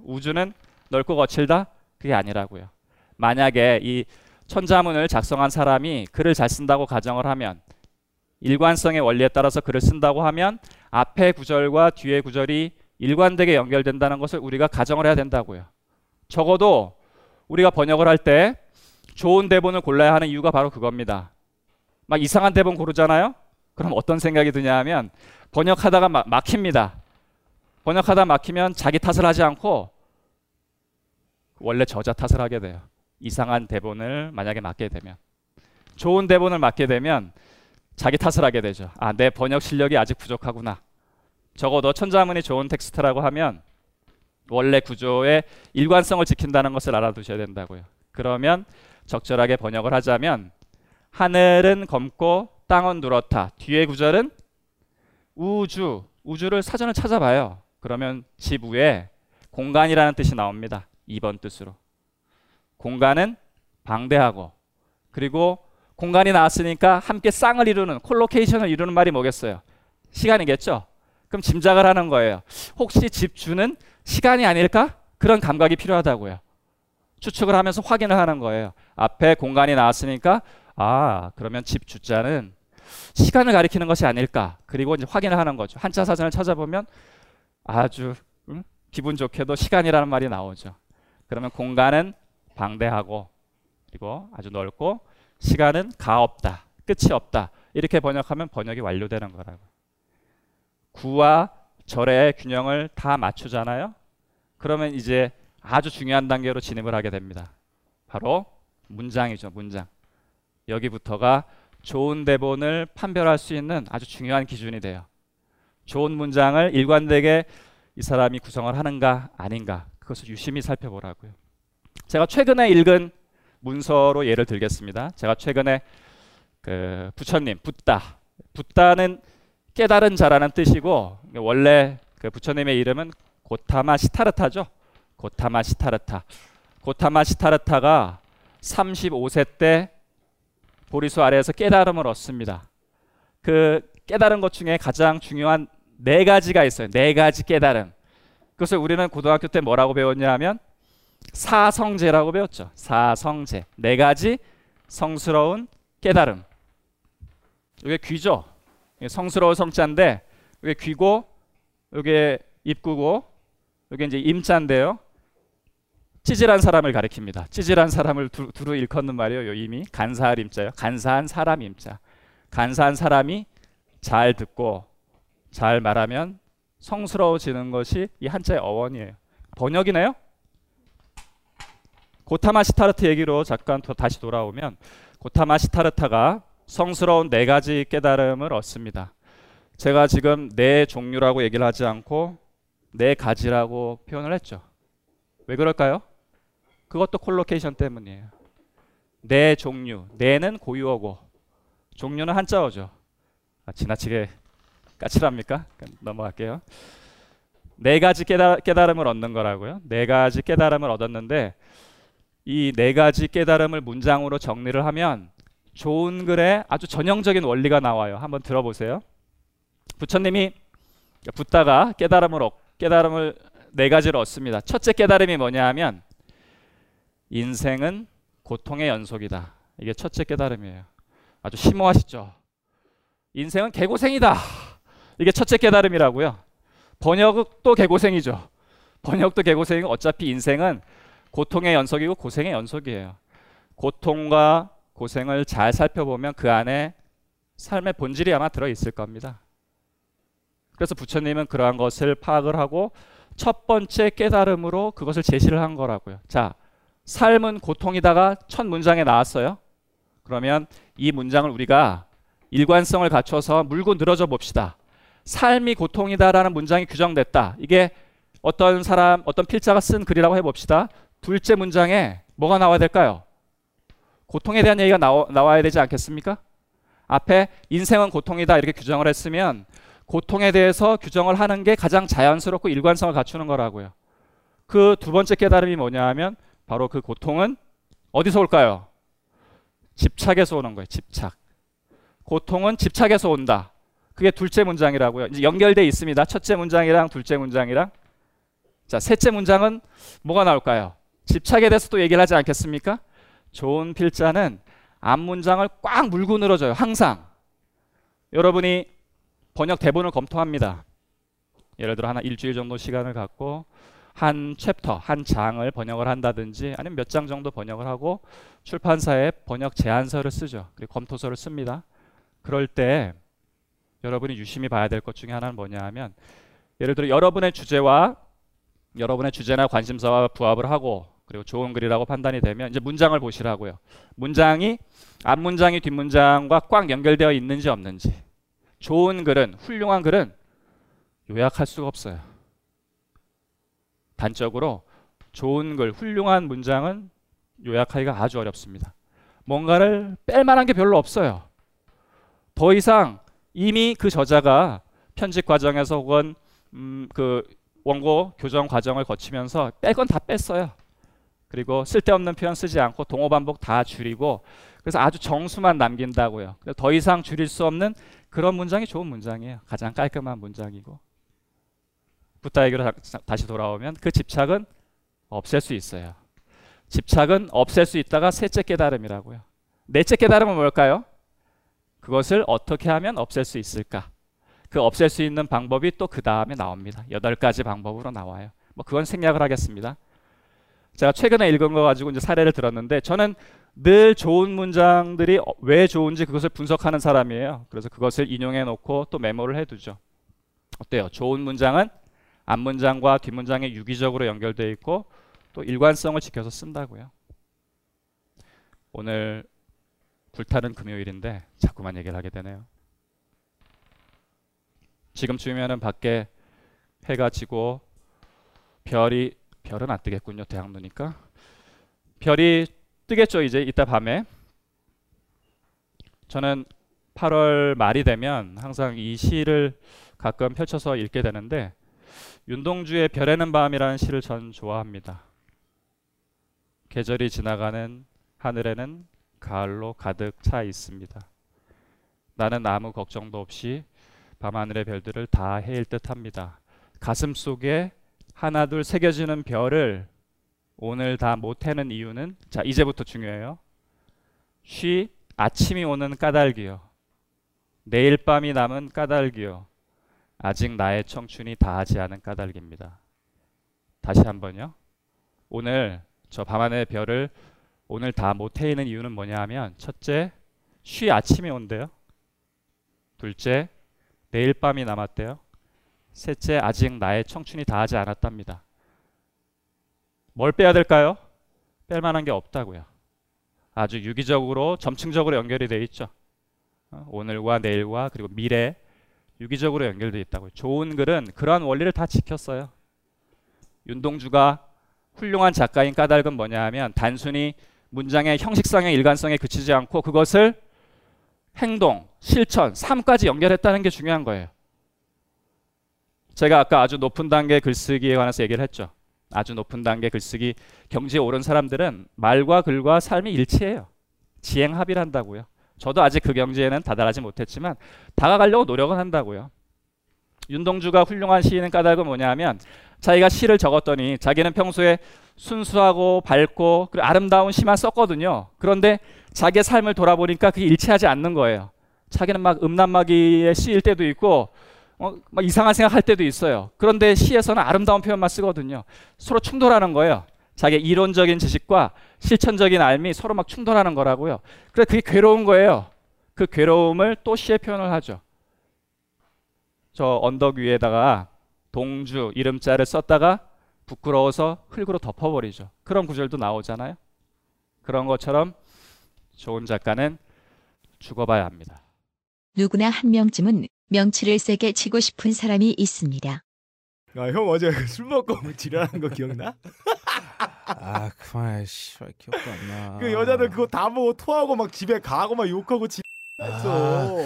G: 우주는 넓고 거칠다? 그게 아니라고요. 만약에 이 천자문을 작성한 사람이 글을 잘 쓴다고 가정을 하면 일관성의 원리에 따라서 글을 쓴다고 하면 앞에 구절과 뒤에 구절이 일관되게 연결된다는 것을 우리가 가정을 해야 된다고요. 적어도 우리가 번역을 할 때 좋은 대본을 골라야 하는 이유가 바로 그겁니다. 막 이상한 대본 고르잖아요? 그럼 어떤 생각이 드냐 하면 번역하다가 막, 막힙니다. 번역하다 막히면 자기 탓을 하지 않고 원래 저자 탓을 하게 돼요. 이상한 대본을 만약에 맡게 되면 좋은 대본을 맡게 되면 자기 탓을 하게 되죠. 아, 내 번역 실력이 아직 부족하구나. 적어도 천자문이 좋은 텍스트라고 하면 원래 구조의 일관성을 지킨다는 것을 알아두셔야 된다고요. 그러면 적절하게 번역을 하자면 하늘은 검고 땅은 누렇다. 뒤에 구절은 우주, 우주를 사전을 찾아봐요. 그러면 집 위에 공간이라는 뜻이 나옵니다. 2번 뜻으로. 공간은 방대하고 그리고 공간이 나왔으니까 함께 쌍을 이루는 콜로케이션을 이루는 말이 뭐겠어요? 시간이겠죠. 그럼 짐작을 하는 거예요. 혹시 집 주는 시간이 아닐까? 그런 감각이 필요하다고요. 추측을 하면서 확인을 하는 거예요. 앞에 공간이 나왔으니까 아 그러면 집 주자는 시간을 가리키는 것이 아닐까. 그리고 이제 확인을 하는 거죠. 한자 사전을 찾아보면 아주 음? 기분 좋게도 시간이라는 말이 나오죠. 그러면 공간은 방대하고 그리고 아주 넓고 시간은 가 없다. 끝이 없다. 이렇게 번역하면 번역이 완료되는 거라고. 구와 절의 균형을 다 맞추잖아요. 그러면 이제 아주 중요한 단계로 진입을 하게 됩니다. 바로 문장이죠, 문장. 여기부터가 좋은 대본을 판별할 수 있는 아주 중요한 기준이 돼요. 좋은 문장을 일관되게 이 사람이 구성을 하는가 아닌가 그것을 유심히 살펴보라고요. 제가 최근에 읽은 문서로 예를 들겠습니다. 제가 최근에 그 부처님 붓다 붓다는 깨달은 자라는 뜻이고 원래 그 부처님의 이름은 고타마 시타르타죠. 고타마 시타르타. 고타마 시타르타가 35세 때 보리수 아래에서 깨달음을 얻습니다. 그 깨달은 것 중에 가장 중요한 네 가지가 있어요. 네 가지 깨달음. 그것을 우리는 고등학교 때 뭐라고 배웠냐면 사성제라고 배웠죠. 사성제. 네 가지 성스러운 깨달음. 이게 귀죠. 성스러운 성자인데 이게 귀고 이게 입구고 이게 이제 임자인데요. 찌질한 사람을 가리킵니다. 찌질한 사람을 두, 루 일컫는 말이에요. 이미 간사할 임자요. 간사한 사람 임자. 간사한 사람이 잘 듣고 잘 말하면 성스러워지는 것이 이 한자의 어원이에요. 번역이네요. 고타마 싯다르타 얘기로 잠깐 다시 돌아오면 고타마 싯다르타가 성스러운 네 가지 깨달음을 얻습니다. 제가 지금 네 종류라고 얘기를 하지 않고 네 가지라고 표현을 했죠. 왜 그럴까요? 그것도 collocation 때문이에요. 네 종류, 네는 고유어고 종류는 한자어죠. 아, 지나치게 까칠합니까? 넘어갈게요. 네 가지 깨달, 깨달음을 얻는 거라고요. 네 가지 깨달음을 얻었는데 이 네 가지 깨달음을 문장으로 정리를 하면 좋은 글에 아주 전형적인 원리가 나와요. 한번 들어보세요. 부처님이 붓다가 깨달음을 얻, 깨달음을 네 가지를 얻습니다. 첫째 깨달음이 뭐냐 하면 인생은 고통의 연속이다. 이게 첫째 깨달음이에요. 아주 심오하시죠? 인생은 개고생이다. 이게 첫째 깨달음이라고요. 번역도 개고생이죠. 번역도 개고생이고 어차피 인생은 고통의 연속이고 고생의 연속이에요. 고통과 고생을 잘 살펴보면 그 안에 삶의 본질이 아마 들어 있을 겁니다. 그래서 부처님은 그러한 것을 파악을 하고 첫 번째 깨달음으로 그것을 제시를 한 거라고요. 자, 삶은 고통이다가 첫 문장에 나왔어요. 그러면 이 문장을 우리가 일관성을 갖춰서 물고 늘어져 봅시다. 삶이 고통이다라는 문장이 규정됐다. 이게 어떤 사람, 어떤 필자가 쓴 글이라고 해봅시다. 둘째 문장에 뭐가 나와야 될까요? 고통에 대한 얘기가 나오, 나와야 되지 않겠습니까? 앞에 인생은 고통이다 이렇게 규정을 했으면 고통에 대해서 규정을 하는 게 가장 자연스럽고 일관성을 갖추는 거라고요. 그 두 번째 깨달음이 뭐냐 하면 바로 그 고통은 어디서 올까요? 집착에서 오는 거예요. 집착. 고통은 집착에서 온다. 그게 둘째 문장이라고요. 이제 연결돼 있습니다. 첫째 문장이랑 둘째 문장이랑. 자, 셋째 문장은 뭐가 나올까요? 집착에 대해서 또 얘기를 하지 않겠습니까? 좋은 필자는 앞 문장을 꽉 물고 늘어져요. 항상. 여러분이 번역 대본을 검토합니다. 예를 들어 한 일주일 정도 시간을 갖고 한 챕터, 한 장을 번역을 한다든지 아니면 몇 장 정도 번역을 하고 출판사에 번역 제안서를 쓰죠. 그리고 검토서를 씁니다. 그럴 때 여러분이 유심히 봐야 될 것 중에 하나는 뭐냐 하면 예를 들어 여러분의 주제와 여러분의 주제나 관심사와 부합을 하고 그리고 좋은 글이라고 판단이 되면 이제 문장을 보시라고요. 문장이 앞 문장이 뒷 문장과 꽉 연결되어 있는지 없는지. 좋은 글은 훌륭한 글은 요약할 수가 없어요. 단적으로 좋은 글, 훌륭한 문장은 요약하기가 아주 어렵습니다. 뭔가를 뺄 만한 게 별로 없어요. 더 이상 이미 그 저자가 편집 과정에서 혹은 음, 그 원고 교정 과정을 거치면서 뺄 건 다 뺐어요. 그리고 쓸데없는 표현 쓰지 않고 동호 반복 다 줄이고 그래서 아주 정수만 남긴다고요. 더 이상 줄일 수 없는 그런 문장이 좋은 문장이에요. 가장 깔끔한 문장이고. 붓다 얘기로 다, 시 돌아오면 그 집착은 없앨 수 있어요. 집착은 없앨 수 있다가 셋째 깨달음이라고요. 넷째 깨달음은 뭘까요? 그것을 어떻게 하면 없앨 수 있을까? 그 없앨 수 있는 방법이 또 그 다음에 나옵니다. 여덟 가지 방법으로 나와요. 뭐 그건 생략을 하겠습니다. 제가 최근에 읽은 거 가지고 이제 사례를 들었는데 저는 늘 좋은 문장들이 왜 좋은지 그것을 분석하는 사람이에요. 그래서 그것을 인용해 놓고 또 메모를 해 두죠. 어때요? 좋은 문장은 앞문장과 뒷문장에 유기적으로 연결되어 있고 또 일관성을 지켜서 쓴다고요. 오늘 불타는 금요일인데 자꾸만 얘기를 하게 되네요. 지금쯤이면은 밖에 해가 지고 별이 별은 안 뜨겠군요. 대학로니까 별이 뜨겠죠. 이제 이따 밤에 저는 8월 말이 되면 항상 이 시를 가끔 펼쳐서 읽게 되는데 윤동주의 별에는 밤이라는 시를 전 좋아합니다. 계절이 지나가는 하늘에는 가을로 가득 차 있습니다. 나는 아무 걱정도 없이 밤하늘의 별들을 다 헤일 듯합니다. 가슴 속에 하나 둘 새겨지는 별을 오늘 다 못 해는 이유는 자 이제부터 중요해요. 쉬 아침이 오는 까닭이요. 내일 밤이 남은 까닭이요. 아직 나의 청춘이 다하지 않은 까닭입니다. 다시 한번요. 오늘 저 밤하늘의 별을 오늘 다 못해 있는 이유는 뭐냐 하면 첫째, 쉬 아침이 온대요. 둘째, 내일 밤이 남았대요. 셋째, 아직 나의 청춘이 다하지 않았답니다. 뭘 빼야 될까요? 뺄 만한 게 없다고요. 아주 유기적으로 점층적으로 연결이 돼 있죠. 어, 오늘과 내일과 그리고 미래 유기적으로 연결돼 있다고요. 좋은 글은 그러한 원리를 다 지켰어요. 윤동주가 훌륭한 작가인 까닭은 뭐냐 하면 단순히 문장의 형식성의 일관성에 그치지 않고 그것을 행동, 실천, 삶까지 연결했다는 게 중요한 거예요. 제가 아까 아주 높은 단계 글쓰기에 관해서 얘기를 했죠. 아주 높은 단계 글쓰기 경지에 오른 사람들은 말과 글과 삶이 일치해요. 지행합의를 한다고요. 저도 아직 그 경지에는 다다르지 못했지만 다가가려고 노력은 한다고요. 윤동주가 훌륭한 시인은 까닭은 뭐냐면 자기가 시를 적었더니 자기는 평소에 순수하고 밝고 그리고 아름다운 시만 썼거든요. 그런데 자기의 삶을 돌아보니까 그게 일치하지 않는 거예요. 자기는 막 음란마귀에 쓰일 때도 있고 어, 막 이상한 생각할 때도 있어요. 그런데 시에서는 아름다운 표현만 쓰거든요. 서로 충돌하는 거예요. 자기 이론적인 지식과 실천적인 알미 서로 막 충돌하는 거라고요. 그래 그게 괴로운 거예요. 그 괴로움을 또 시에 표현을 하죠. 저 언덕 위에다가 동주 이름자를 썼다가 부끄러워서 흙으로 덮어버리죠. 그런 구절도 나오잖아요. 그런 것처럼 좋은 작가는 죽어봐야 합니다.
F: 누구나 한 명쯤은 명치를 세게 치고 싶은 사람이 있습니다.
J: 아, 형 어제 (laughs) 술 먹고 지랄한 거 기억나?
K: 아 그만 씨발 기억도 안 나.
J: 그 여자들 그거 다 보고 토하고 막 집에 가고 막 욕하고 지.
K: 아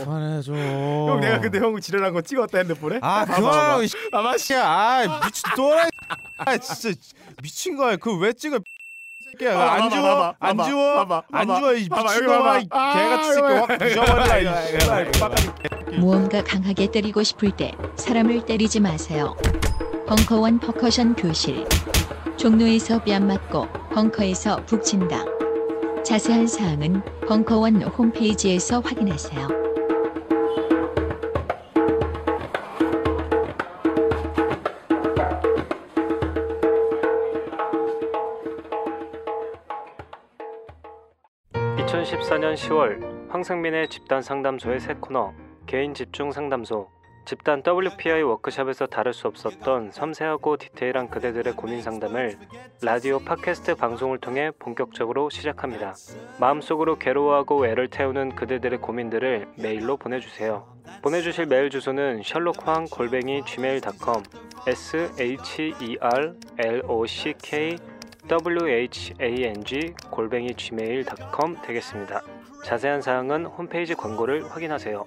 K: 그만해 좀.
J: 형 내가 근데 형 지랄한 거 찍었다 핸드폰에?
K: 아 그만하고 아마 씨야 아 미친 또라이. 아 진짜 미친 거야. 그 왜 찍어? 야, 안 주워, 안 주워, 안 주워 이 미친놈아, 개같은 새끼 확 부셔버려.
F: 무언가 강하게 때리고 싶을 때 사람을 때리지 마세요. 벙커원 퍼커션 교실. 종로에서 뺨 맞고 벙커에서 북친다. 자세한 사항은 벙커원 홈페이지에서 확인하세요.
L: (2014년 10월) 황승민의 집단 상담소의 새 코너 개인 집중 상담소 집단 WPI 워크숍에서 다룰 수 없었던 섬세하고 디테일한 그대들의 고민 상담을 라디오 팟캐스트 방송을 통해 본격적으로 시작합니다. 마음속으로 괴로워하고 애를 태우는 그대들의 고민들을 메일로 보내주세요. 보내주실 메일 주소는 셜록황 골뱅이 gmail.com s h e r l o c k w h a n g 골뱅이 gmail.com 되겠습니다. 자세한 사항은 홈페이지 광고를 확인하세요.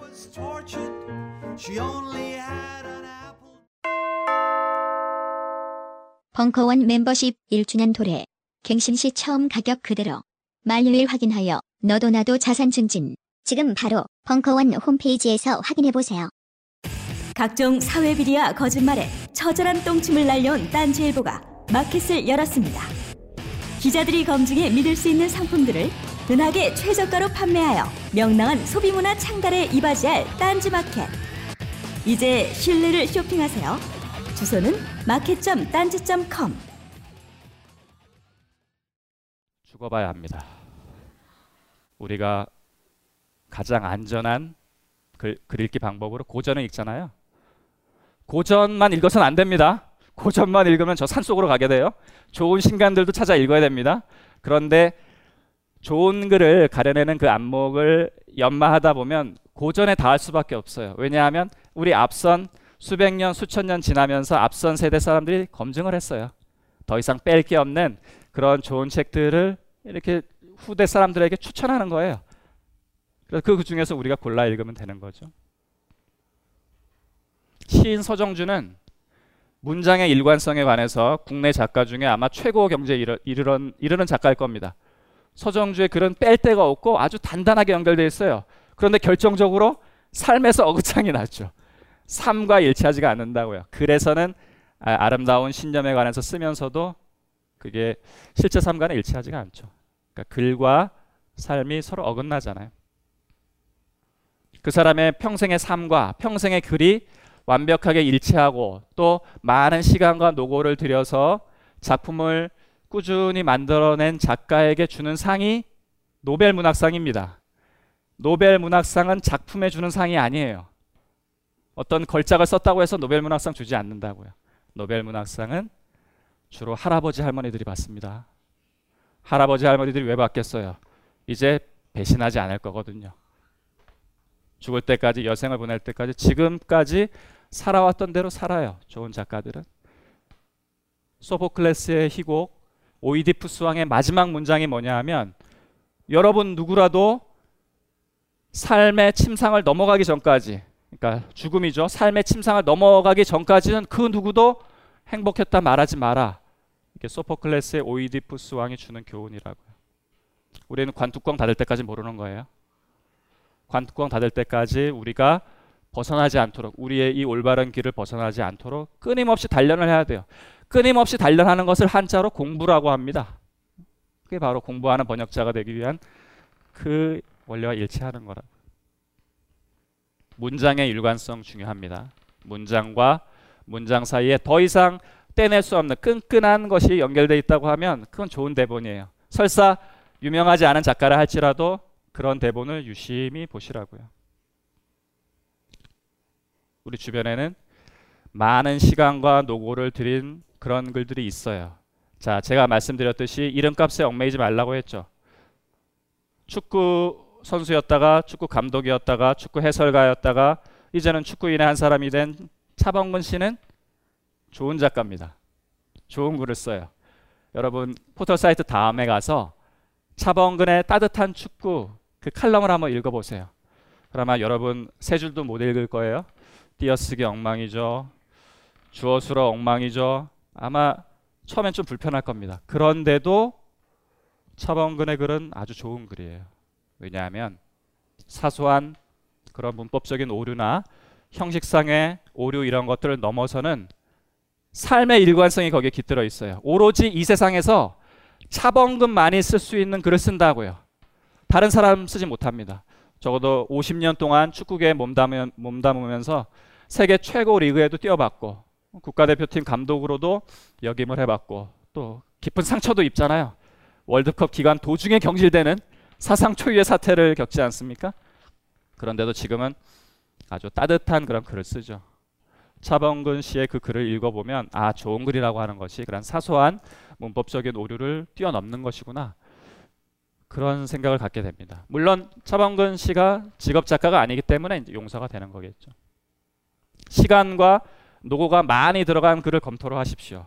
M: 벙커원 멤버십 1주년 도래 갱신 시 처음 가격 그대로. 만료일 확인하여 너도 나도 자산 증진. 지금 바로 벙커원 홈페이지에서 확인해 보세요.
I: 각종 사회 비리와 거짓말에 처절한 똥침을 날려온 딴지일보가 마켓을 열었습니다. 기자들이 검증해 믿을 수 있는 상품들을 은하계 최저가로 판매하여 명랑한 소비문화 창달에 이바지할 딴지마켓. 이제 신뢰를 쇼핑하세요. 주소는 마켓.딴지.com.
G: 죽어봐야 합니다. 우리가 가장 안전한 글, 글 읽기 방법으로 고전을 읽잖아요. 고전만 읽어서는 안 됩니다. 고전만 읽으면 저 산속으로 가게 돼요. 좋은 신간들도 찾아 읽어야 됩니다. 그런데 좋은 글을 가려내는 그 안목을 연마하다 보면 고전에 닿을 수밖에 없어요. 왜냐하면 우리 앞선 수백 년, 수천 년 지나면서 앞선 세대 사람들이 검증을 했어요. 더 이상 뺄 게 없는 그런 좋은 책들을 이렇게 후대 사람들에게 추천하는 거예요. 그래서 그 중에서 우리가 골라 읽으면 되는 거죠. 시인 서정주는 문장의 일관성에 관해서 국내 작가 중에 아마 최고 경제에 이르, 이르는, 이르는 작가일 겁니다. 서정주의 글은 뺄 데가 없고 아주 단단하게 연결되어 있어요. 그런데 결정적으로 삶에서 어긋장이 났죠. 삶과 일치하지가 않는다고요. 글에서는 아, 아름다운 신념에 관해서 쓰면서도 그게 실제 삶과는 일치하지가 않죠. 그러니까 글과 삶이 서로 어긋나잖아요. 그 사람의 평생의 삶과 평생의 글이 완벽하게 일치하고 또 많은 시간과 노고를 들여서 작품을 꾸준히 만들어낸 작가에게 주는 상이 노벨 문학상입니다. 노벨 문학상은 작품에 주는 상이 아니에요. 어떤 걸작을 썼다고 해서 노벨 문학상 주지 않는다고요. 노벨 문학상은 주로 할아버지 할머니들이 받습니다. 할아버지 할머니들이 왜 받겠어요? 이제 배신하지 않을 거거든요. 죽을 때까지 여생을 보낼 때까지 지금까지 살아왔던 대로 살아요. 좋은 작가들은 소포클레스의 희곡 오이디푸스 왕의 마지막 문장이 뭐냐 하면 여러분 누구라도 삶의 침상을 넘어가기 전까지 그러니까 죽음이죠. 삶의 침상을 넘어가기 전까지는 그 누구도 행복했다 말하지 마라. 이게 소포클레스의 오이디푸스 왕이 주는 교훈이라고요. 우리는 관뚜껑 닫을 때까지 모르는 거예요. 관뚜껑 닫을 때까지 우리가 벗어나지 않도록 우리의 이 올바른 길을 벗어나지 않도록 끊임없이 단련을 해야 돼요. 끊임없이 단련하는 것을 한자로 공부라고 합니다. 그게 바로 공부하는 번역자가 되기 위한 그 원리와 일치하는 거라. 문장의 일관성 중요합니다. 문장과 문장 사이에 더 이상 떼낼 수 없는 끈끈한 것이 연결돼 있다고 하면 그건 좋은 대본이에요. 설사 유명하지 않은 작가라 할지라도 그런 대본을 유심히 보시라고요. 우리 주변에는 많은 시간과 노고를 들인 그런 글들이 있어요. 자, 제가 말씀드렸듯이 이름값에 얽매이지 말라고 했죠. 축구 선수였다가 축구 감독이었다가 축구 해설가였다가 이제는 축구인의 한 사람이 된 차범근 씨는 좋은 작가입니다. 좋은 글을 써요. 여러분 포털 사이트 다음에 가서 차범근의 따뜻한 축구 그 칼럼을 한번 읽어보세요. 그러면 여러분 세 줄도 못 읽을 거예요. 띄어쓰기 엉망이죠. 주어수로 엉망이죠. 아마 처음엔 좀 불편할 겁니다. 그런데도 차범근의 글은 아주 좋은 글이에요. 왜냐하면 사소한 그런 문법적인 오류나 형식상의 오류 이런 것들을 넘어서는 삶의 일관성이 거기에 깃들어 있어요. 오로지 이 세상에서 차범근만이 쓸 수 있는 글을 쓴다고요. 다른 사람 쓰지 못합니다. 적어도 50년 동안 축구계에 몸담으, 몸담으면서 세계 최고 리그에도 뛰어봤고 국가대표팀 감독으로도 역임을 해봤고 또 깊은 상처도 입잖아요. 월드컵 기간 도중에 경질되는 사상 초유의 사태를 겪지 않습니까? 그런데도 지금은 아주 따뜻한 그런 글을 쓰죠. 차범근 씨의 그 글을 읽어보면 아 좋은 글이라고 하는 것이 그런 사소한 문법적인 오류를 뛰어넘는 것이구나 그런 생각을 갖게 됩니다. 물론 차범근 씨가 직업 작가가 아니기 때문에 용서가 되는 거겠죠. 시간과 노고가 많이 들어간 글을 검토를 하십시오.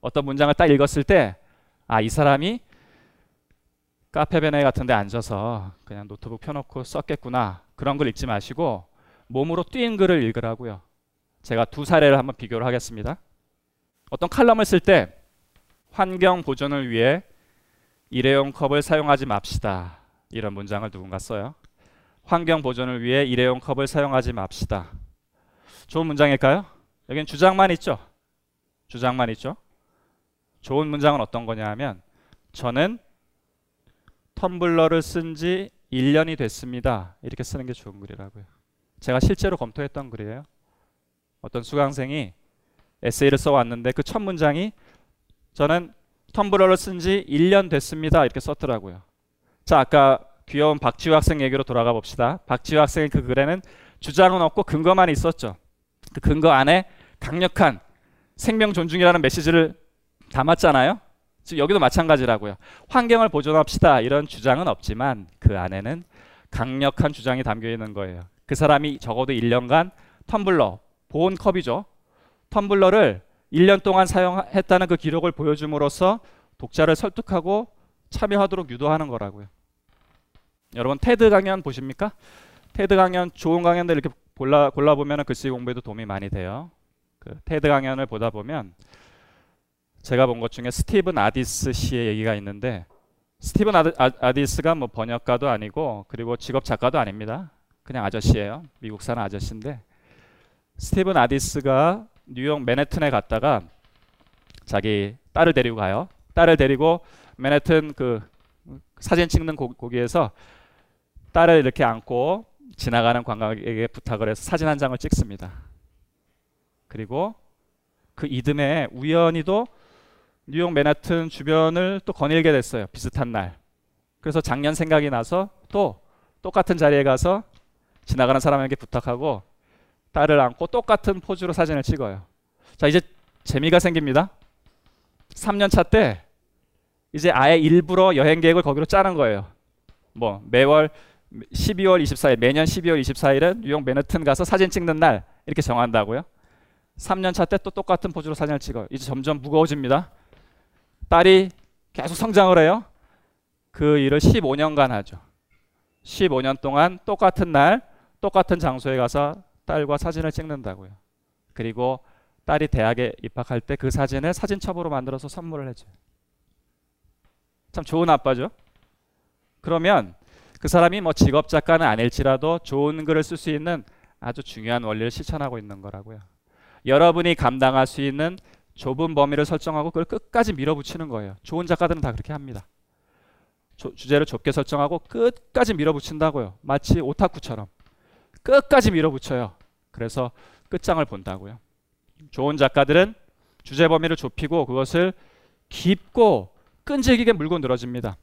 G: 어떤 문장을 딱 읽었을 때, 아, 이 사람이 카페베네 같은 데 앉아서 그냥 노트북 펴놓고 썼겠구나. 그런 걸 읽지 마시고 몸으로 뛴 글을 읽으라고요. 제가 두 사례를 한번 비교를 하겠습니다. 어떤 칼럼을 쓸 때 환경 보존을 위해 일회용 컵을 사용하지 맙시다. 이런 문장을 누군가 써요. 환경 보존을 위해 일회용 컵을 사용하지 맙시다. 좋은 문장일까요? 여기는 주장만 있죠. 주장만 있죠. 좋은 문장은 어떤 거냐 하면 저는 텀블러를 쓴 지 1년이 됐습니다. 이렇게 쓰는 게 좋은 글이라고요. 제가 실제로 검토했던 글이에요. 어떤 수강생이 에세이를 써왔는데 그 첫 문장이 저는 텀블러를 쓴 지 1년 됐습니다. 이렇게 썼더라고요. 자, 아까 귀여운 박지우 학생 얘기로 돌아가 봅시다. 박지우 학생의 그 글에는 주장은 없고 근거만 있었죠. 그 근거 안에 강력한 생명 존중이라는 메시지를 담았잖아요. 지금 여기도 마찬가지라고요. 환경을 보존합시다 이런 주장은 없지만 그 안에는 강력한 주장이 담겨 있는 거예요. 그 사람이 적어도 1년간 텀블러, 보온 컵이죠. 텀블러를 1년 동안 사용했다는 그 기록을 보여줌으로써 독자를 설득하고 참여하도록 유도하는 거라고요. 여러분 테드 강연 보십니까? 테드 강연 좋은 강연들 이렇게 골라 골라 보면 글쓰기 공부에도 도움이 많이 돼요. 그 테드 강연을 보다 보면 제가 본 것 중에 스티븐 아디스 씨의 얘기가 있는데 스티븐 아디스가 뭐 번역가도 아니고 그리고 직업 작가도 아닙니다. 그냥 아저씨예요. 미국 사는 아저씨인데 스티븐 아디스가 뉴욕 맨해튼에 갔다가 자기 딸을 데리고 가요. 딸을 데리고 맨해튼 그 사진 찍는 고, 거기에서 딸을 이렇게 안고 지나가는 관광객에게 부탁을 해서 사진 한 장을 찍습니다. 그리고 그 이듬해 우연히도 뉴욕 맨하튼 주변을 또 거닐게 됐어요. 비슷한 날. 그래서 작년 생각이 나서 또 똑같은 자리에 가서 지나가는 사람에게 부탁하고 딸을 안고 똑같은 포즈로 사진을 찍어요. 자, 이제 재미가 생깁니다. 3년 차 때 이제 아예 일부러 여행 계획을 거기로 짜는 거예요. 뭐 매월 12월 24일 매년 12월 24일은 뉴욕 맨하튼 가서 사진 찍는 날 이렇게 정한다고요. 3년 차 때 또 똑같은 포즈로 사진을 찍어요. 이제 점점 무거워집니다. 딸이 계속 성장을 해요. 그 일을 15년간 하죠. 15년 동안 똑같은 날 똑같은 장소에 가서 딸과 사진을 찍는다고요. 그리고 딸이 대학에 입학할 때 그 사진을 사진첩으로 만들어서 선물을 해줘요. 참 좋은 아빠죠. 그러면 그 사람이 뭐 직업 작가는 아닐지라도 좋은 글을 쓸 수 있는 아주 중요한 원리를 실천하고 있는 거라고요. 여러분이 감당할 수 있는 좁은 범위를 설정하고 그걸 끝까지 밀어붙이는 거예요. 좋은 작가들은 다 그렇게 합니다. 조, 주제를 좁게 설정하고 끝까지 밀어붙인다고요. 마치 오타쿠처럼 끝까지 밀어붙여요. 그래서 끝장을 본다고요. 좋은 작가들은 주제 범위를 좁히고 그것을 깊고 끈질기게 물고 늘어집니다.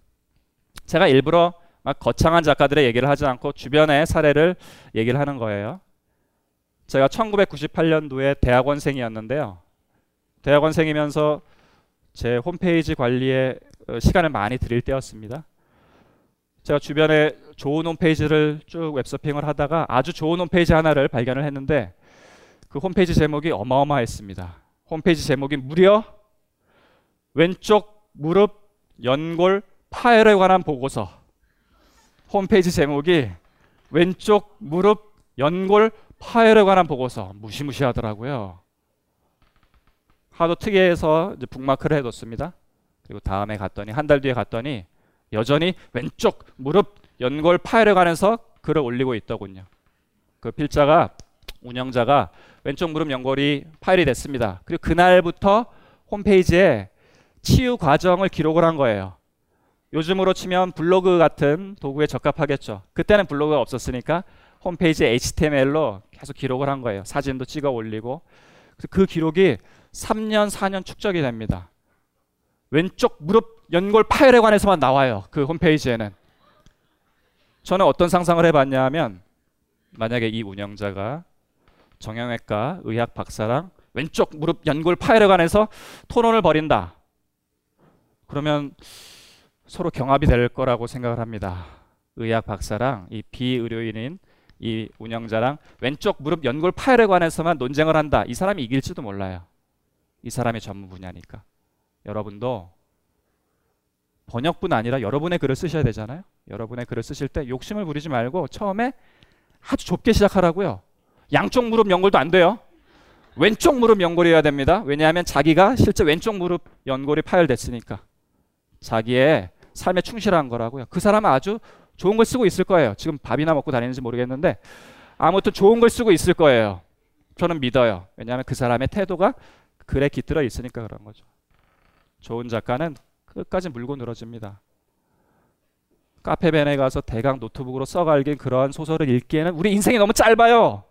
G: 제가 일부러 막 거창한 작가들의 얘기를 하지 않고 주변의 사례를 얘기를 하는 거예요. 제가 1998년도에 대학원생이었는데요. 대학원생이면서 제 홈페이지 관리에 어, 시간을 많이 들일 때였습니다. 제가 주변에 좋은 홈페이지를 쭉 웹서핑을 하다가 아주 좋은 홈페이지 하나를 발견을 했는데 그 홈페이지 제목이 어마어마했습니다. 홈페이지 제목이 무려 왼쪽 무릎 연골 파열에 관한 보고서. 홈페이지 제목이 왼쪽 무릎 연골 파열에 관한 보고서. 무시무시하더라고요. 하도 특이해서 이제 북마크를 해뒀습니다. 그리고 다음에 갔더니 한 달 뒤에 갔더니 여전히 왼쪽 무릎 연골 파열에 관해서 글을 올리고 있더군요. 그 필자가 운영자가 왼쪽 무릎 연골이 파열이 됐습니다. 그리고 그날부터 홈페이지에 치유 과정을 기록을 한 거예요. 요즘으로 치면 블로그 같은 도구에 적합하겠죠. 그때는 블로그가 없었으니까 홈페이지에 HTML로 계속 기록을 한 거예요. 사진도 찍어 올리고 그 기록이 3년, 4년 축적이 됩니다. 왼쪽 무릎 연골 파열에 관해서만 나와요. 그 홈페이지에는. 저는 어떤 상상을 해봤냐 하면 만약에 이 운영자가 정형외과 의학 박사랑 왼쪽 무릎 연골 파열에 관해서 토론을 벌인다. 그러면 서로 경합이 될 거라고 생각을 합니다. 의학 박사랑 이 비의료인인 이 운영자랑 왼쪽 무릎 연골 파열에 관해서만 논쟁을 한다. 이 사람이 이길지도 몰라요. 이 사람의 전문 분야니까. 여러분도 번역뿐 아니라 여러분의 글을 쓰셔야 되잖아요. 여러분의 글을 쓰실 때 욕심을 부리지 말고 처음에 아주 좁게 시작하라고요. 양쪽 무릎 연골도 안 돼요. 왼쪽 무릎 연골이어야 됩니다. 왜냐하면 자기가 실제 왼쪽 무릎 연골이 파열됐으니까. 자기의 삶에 충실한 거라고요. 그 사람은 아주 좋은 걸 쓰고 있을 거예요. 지금 밥이나 먹고 다니는지 모르겠는데 아무튼 좋은 걸 쓰고 있을 거예요. 저는 믿어요. 왜냐하면 그 사람의 태도가 글에 깃들어 있으니까 그런 거죠. 좋은 작가는 끝까지 물고 늘어집니다. 카페벤에 가서 대강 노트북으로 써갈긴 그러한 소설을 읽기에는 우리 인생이 너무 짧아요.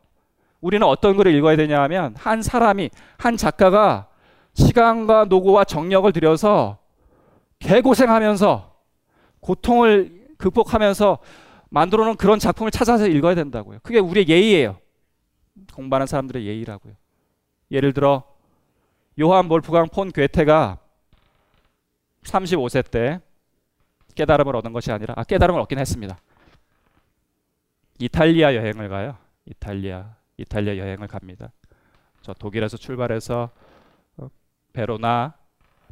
G: 우리는 어떤 글을 읽어야 되냐 하면 한 사람이 한 작가가 시간과 노고와 정력을 들여서 개고생하면서 고통을 극복하면서 만들어 놓은 그런 작품을 찾아서 읽어야 된다고요. 그게 우리의 예의예요. 공부하는 사람들의 예의라고요. 예를 들어 요한 볼프강 폰 괴테가 35세 때 깨달음을 얻은 것이 아니라 아, 깨달음을 얻긴 했습니다. 이탈리아 여행을 가요. 이탈리아 이탈리아 여행을 갑니다. 저 독일에서 출발해서 어, 베로나,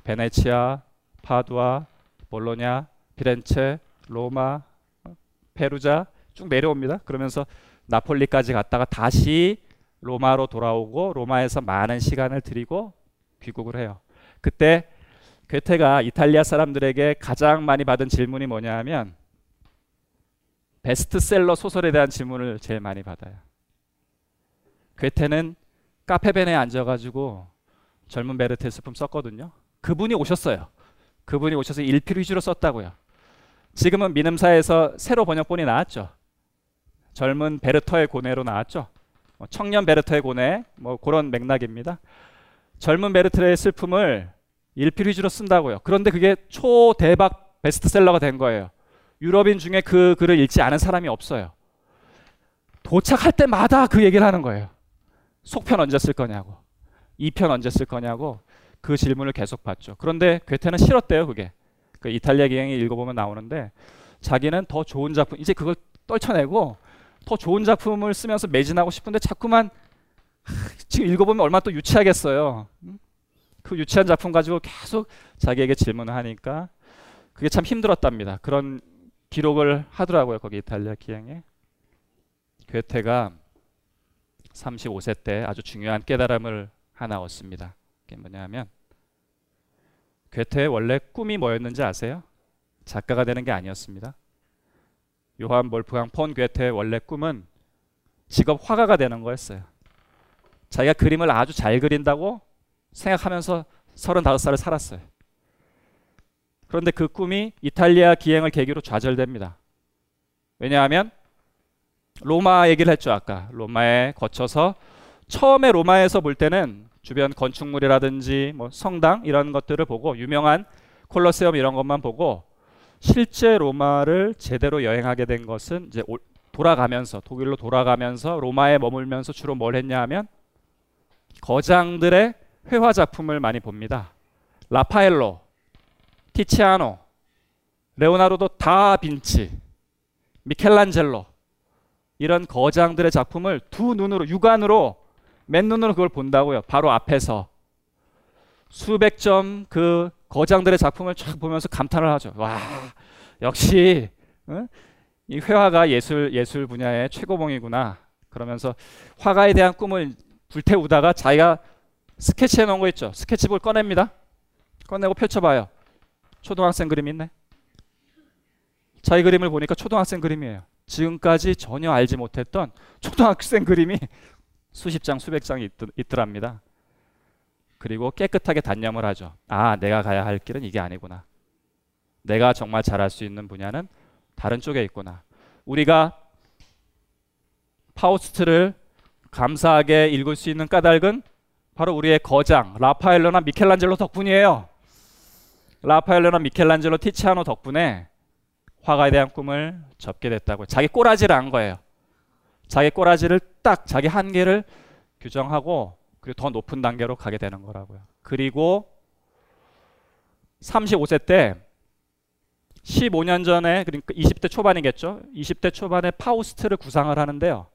G: 베네치아, 파두아, 볼로냐, 피렌체, 로마, 어, 페루자 쭉 내려옵니다. 그러면서 나폴리까지 갔다가 다시 로마로 돌아오고 로마에서 많은 시간을 들이고 귀국을 해요. 그때 괴테가 이탈리아 사람들에게 가장 많이 받은 질문이 뭐냐 하면 베스트셀러 소설에 대한 질문을 제일 많이 받아요. 괴테는 카페베네에 앉아가지고 젊은 베르테르의 슬픔 썼거든요. 그분이 오셨어요. 그분이 오셔서 일필휘지로 썼다고요. 지금은 민음사에서 새로 번역본이 나왔죠. 젊은 베르터의 고뇌로 나왔죠. 뭐 청년 베르터의 고뇌 뭐 그런 맥락입니다. 젊은 베르테르의 슬픔을 일필휘지로 쓴다고요. 그런데 그게 초대박 베스트셀러가 된 거예요. 유럽인 중에 그 글을 읽지 않은 사람이 없어요. 도착할 때마다 그 얘기를 하는 거예요. 속편 언제 쓸 거냐고. 2편 언제 쓸 거냐고 그 질문을 계속 받죠. 그런데 괴테는 싫었대요, 그게. 그 이탈리아 기행이 읽어보면 나오는데 자기는 더 좋은 작품, 이제 그걸 떨쳐내고 더 좋은 작품을 쓰면서 매진하고 싶은데 자꾸만 (laughs) 지금 읽어보면 얼마나 또 유치하겠어요. 그 유치한 작품 가지고 계속 자기에게 질문을 하니까 그게 참 힘들었답니다. 그런 기록을 하더라고요. 거기 이탈리아 기행에. 괴테가 35세 때 아주 중요한 깨달음을 하나 얻습니다. 그게 뭐냐면 괴테의 원래 꿈이 뭐였는지 아세요? 작가가 되는 게 아니었습니다. 요한 볼프강 폰 괴테의 원래 꿈은 직업 화가가 되는 거였어요. 자기가 그림을 아주 잘 그린다고 생각하면서 35살을 살았어요. 그런데 그 꿈이 이탈리아 기행을 계기로 좌절됩니다. 왜냐하면 로마 얘기를 했죠 아까 로마에 거쳐서 처음에 로마에서 볼 때는 주변 건축물이라든지 뭐 성당 이런 것들을 보고 유명한 콜로세움 이런 것만 보고 실제 로마를 제대로 여행하게 된 것은 이제 돌아가면서 독일로 돌아가면서 로마에 머물면서 주로 뭘 했냐 하면 거장들의 회화 작품을 많이 봅니다. 라파엘로, 티치아노, 레오나르도 다빈치, 미켈란젤로 이런 거장들의 작품을 두 눈으로 육안으로 맨눈으로 그걸 본다고요. 바로 앞에서 수백 점 그 거장들의 작품을 쫙 보면서 감탄을 하죠. 와 역시 어? 이 회화가 예술 예술 분야의 최고봉이구나. 그러면서 화가에 대한 꿈을 불태우다가 자기가 스케치해 놓은 거 있죠. 스케치북을 꺼냅니다. 꺼내고 펼쳐봐요. 초등학생 그림 있네. 자기 그림을 보니까 초등학생 그림이에요. 지금까지 전혀 알지 못했던 초등학생 그림이 수십 장, 수백 장이 있, 더랍니다 그리고 깨끗하게 단념을 하죠. 아, 내가 가야 할 길은 이게 아니구나. 내가 정말 잘할 수 있는 분야는 다른 쪽에 있구나. 우리가 파우스트를 감사하게 읽을 수 있는 까닭은 바로 우리의 거장 라파엘로나 미켈란젤로 덕분이에요. 라파엘로나 미켈란젤로 티치아노 덕분에 화가에 대한 꿈을 접게 됐다고 자기 꼬라지를 안 거예요. 자기 꼬라지를 딱 자기 한계를 규정하고 그리고 더 높은 단계로 가게 되는 거라고요. 그리고 35세 때 15년 전에 그러니까 20대 초반이겠죠. 20대 초반에 파우스트를 구상을 하는데요.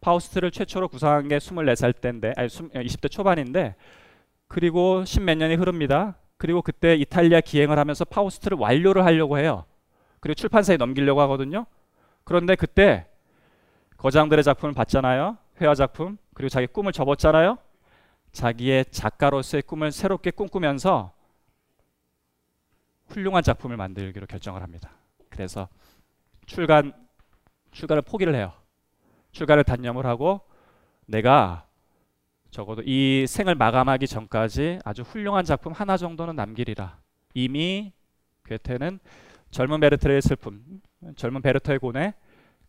G: 파우스트를 최초로 구상한 게 24살 때인데 아니 20대 초반인데 그리고 십몇 년이 흐릅니다. 그리고 그때 이탈리아 기행을 하면서 파우스트를 완료를 하려고 해요. 그리고 출판사에 넘기려고 하거든요. 그런데 그때 거장들의 작품을 봤잖아요. 회화 작품. 그리고 자기 꿈을 접었잖아요. 자기의 작가로서의 꿈을 새롭게 꿈꾸면서 훌륭한 작품을 만들기로 결정을 합니다. 그래서 출간 출간을 포기를 해요. 출간을 단념을 하고 내가 적어도 이 생을 마감하기 전까지 아주 훌륭한 작품 하나 정도는 남기리라. 이미 괴테는 젊은 베르테의 슬픔, 젊은 베르테의 고뇌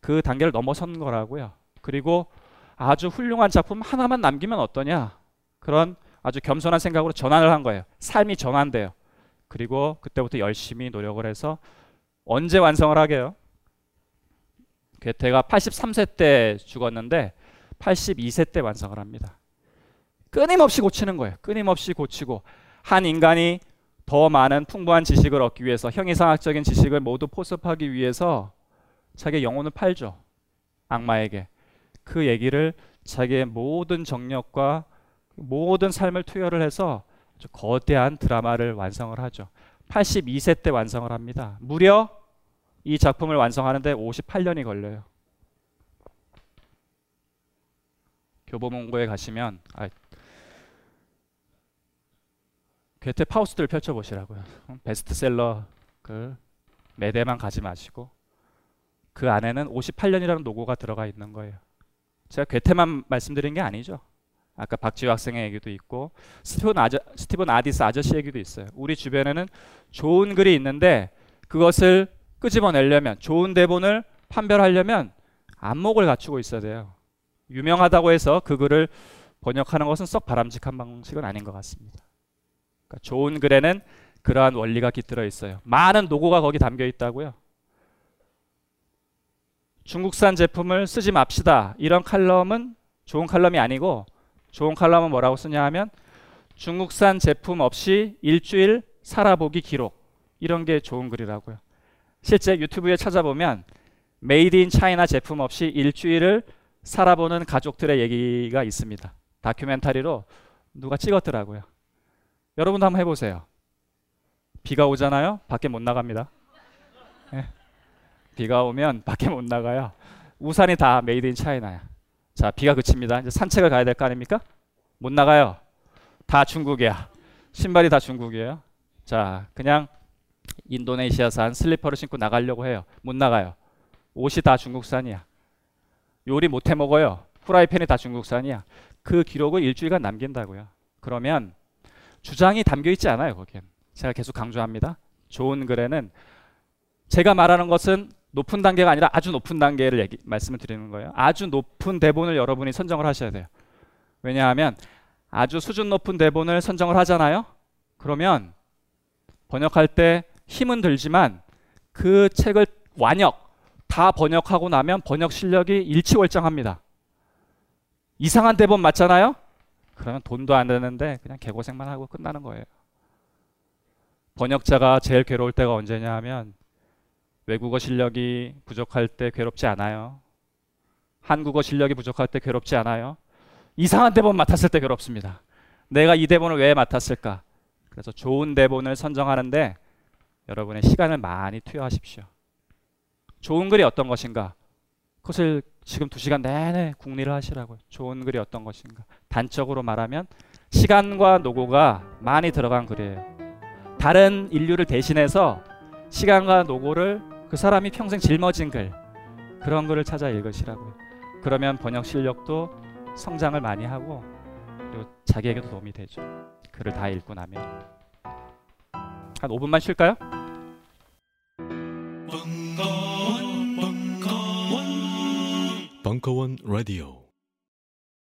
G: 그 단계를 넘어선 거라고요. 그리고 아주 훌륭한 작품 하나만 남기면 어떠냐? 그런 아주 겸손한 생각으로 전환을 한 거예요. 삶이 전환돼요. 그리고 그때부터 열심히 노력을 해서 언제 완성을 하게요? 괴테가 83세 때 죽었는데 82세 때 완성을 합니다. 끊임없이 고치는 거예요. 끊임없이 고치고 한 인간이 더 많은 풍부한 지식을 얻기 위해서 형이상학적인 지식을 모두 포섭하기 위해서 자기의 영혼을 팔죠. 악마에게. 그 얘기를 자기의 모든 정력과 모든 삶을 투여를 해서 거대한 드라마를 완성을 하죠. 82세 때 완성을 합니다. 무려 이 작품을 완성하는데 58년이 걸려요. 교보문고에 가시면 아, 괴테 파우스트를 펼쳐보시라고요. 베스트셀러 그 매대만 가지 마시고 그 안에는 58년이라는 노고가 들어가 있는 거예요. 제가 괴테만 말씀드린 게 아니죠. 아까 박지우 학생의 얘기도 있고 스티븐, 아저, 스티븐 아디스 아저씨 얘기도 있어요. 우리 주변에는 좋은 글이 있는데 그것을 끄집어내려면 좋은 대본을 판별하려면 안목을 갖추고 있어야 돼요. 유명하다고 해서 그 글을 번역하는 것은 썩 바람직한 방식은 아닌 것 같습니다. 그러니까 좋은 글에는 그러한 원리가 깃들어 있어요. 많은 노고가 거기 담겨 있다고요. 중국산 제품을 쓰지 맙시다. 이런 칼럼은 좋은 칼럼이 아니고 좋은 칼럼은 뭐라고 쓰냐 하면 중국산 제품 없이 일주일 살아보기 기록 이런 게 좋은 글이라고요. 실제 유튜브에 찾아보면 made in China 제품 없이 일주일을 살아보는 가족들의 얘기가 있습니다. 다큐멘터리로 누가 찍었더라고요. 여러분도 한번 해보세요. 비가 오잖아요. 밖에 못 나갑니다. 네. 비가 오면 밖에 못 나가요. 우산이 다 made in China야. 자, 비가 그칩니다. 이제 산책을 가야 될 거 아닙니까? 못 나가요. 다 중국이야. 신발이 다 중국이에요. 자, 그냥 인도네시아산 슬리퍼를 신고 나가려고 해요. 못 나가요. 옷이 다 중국산이야. 요리 못 해 먹어요. 후라이팬이 다 중국산이야. 그 기록을 일주일간 남긴다고요. 그러면 주장이 담겨 있지 않아요, 거기엔. 제가 계속 강조합니다. 좋은 글에는 제가 말하는 것은 높은 단계가 아니라 아주 높은 단계를 얘기, 말씀을 드리는 거예요. 아주 높은 대본을 여러분이 선정을 하셔야 돼요. 왜냐하면 아주 수준 높은 대본을 선정을 하잖아요. 그러면 번역할 때 힘은 들지만 그 책을 완역 다 번역하고 나면 번역 실력이 일치월장합니다. 이상한 대본 맞잖아요? 그러면 돈도 안 드는데 그냥 개고생만 하고 끝나는 거예요. 번역자가 제일 괴로울 때가 언제냐 하면 외국어 실력이 부족할 때 괴롭지 않아요. 한국어 실력이 부족할 때 괴롭지 않아요. 이상한 대본 맡았을 때 괴롭습니다. 내가 이 대본을 왜 맡았을까? 그래서 좋은 대본을 선정하는데 여러분의 시간을 많이 투여하십시오. 좋은 글이 어떤 것인가? 그것을 지금 두 시간 내내 궁리를 하시라고요. 좋은 글이 어떤 것인가? 단적으로 말하면 시간과 노고가 많이 들어간 글이에요. 다른 인류를 대신해서 시간과 노고를 그 사람이 평생 짊어진 글 그런 글을 찾아 읽으시라고요. 그러면 번역 실력도 성장을 많이 하고 그리고 자기에게도 도움이 되죠. 글을 다 읽고 나면 한 5분만 쉴까요?
N: 벙커원 라디오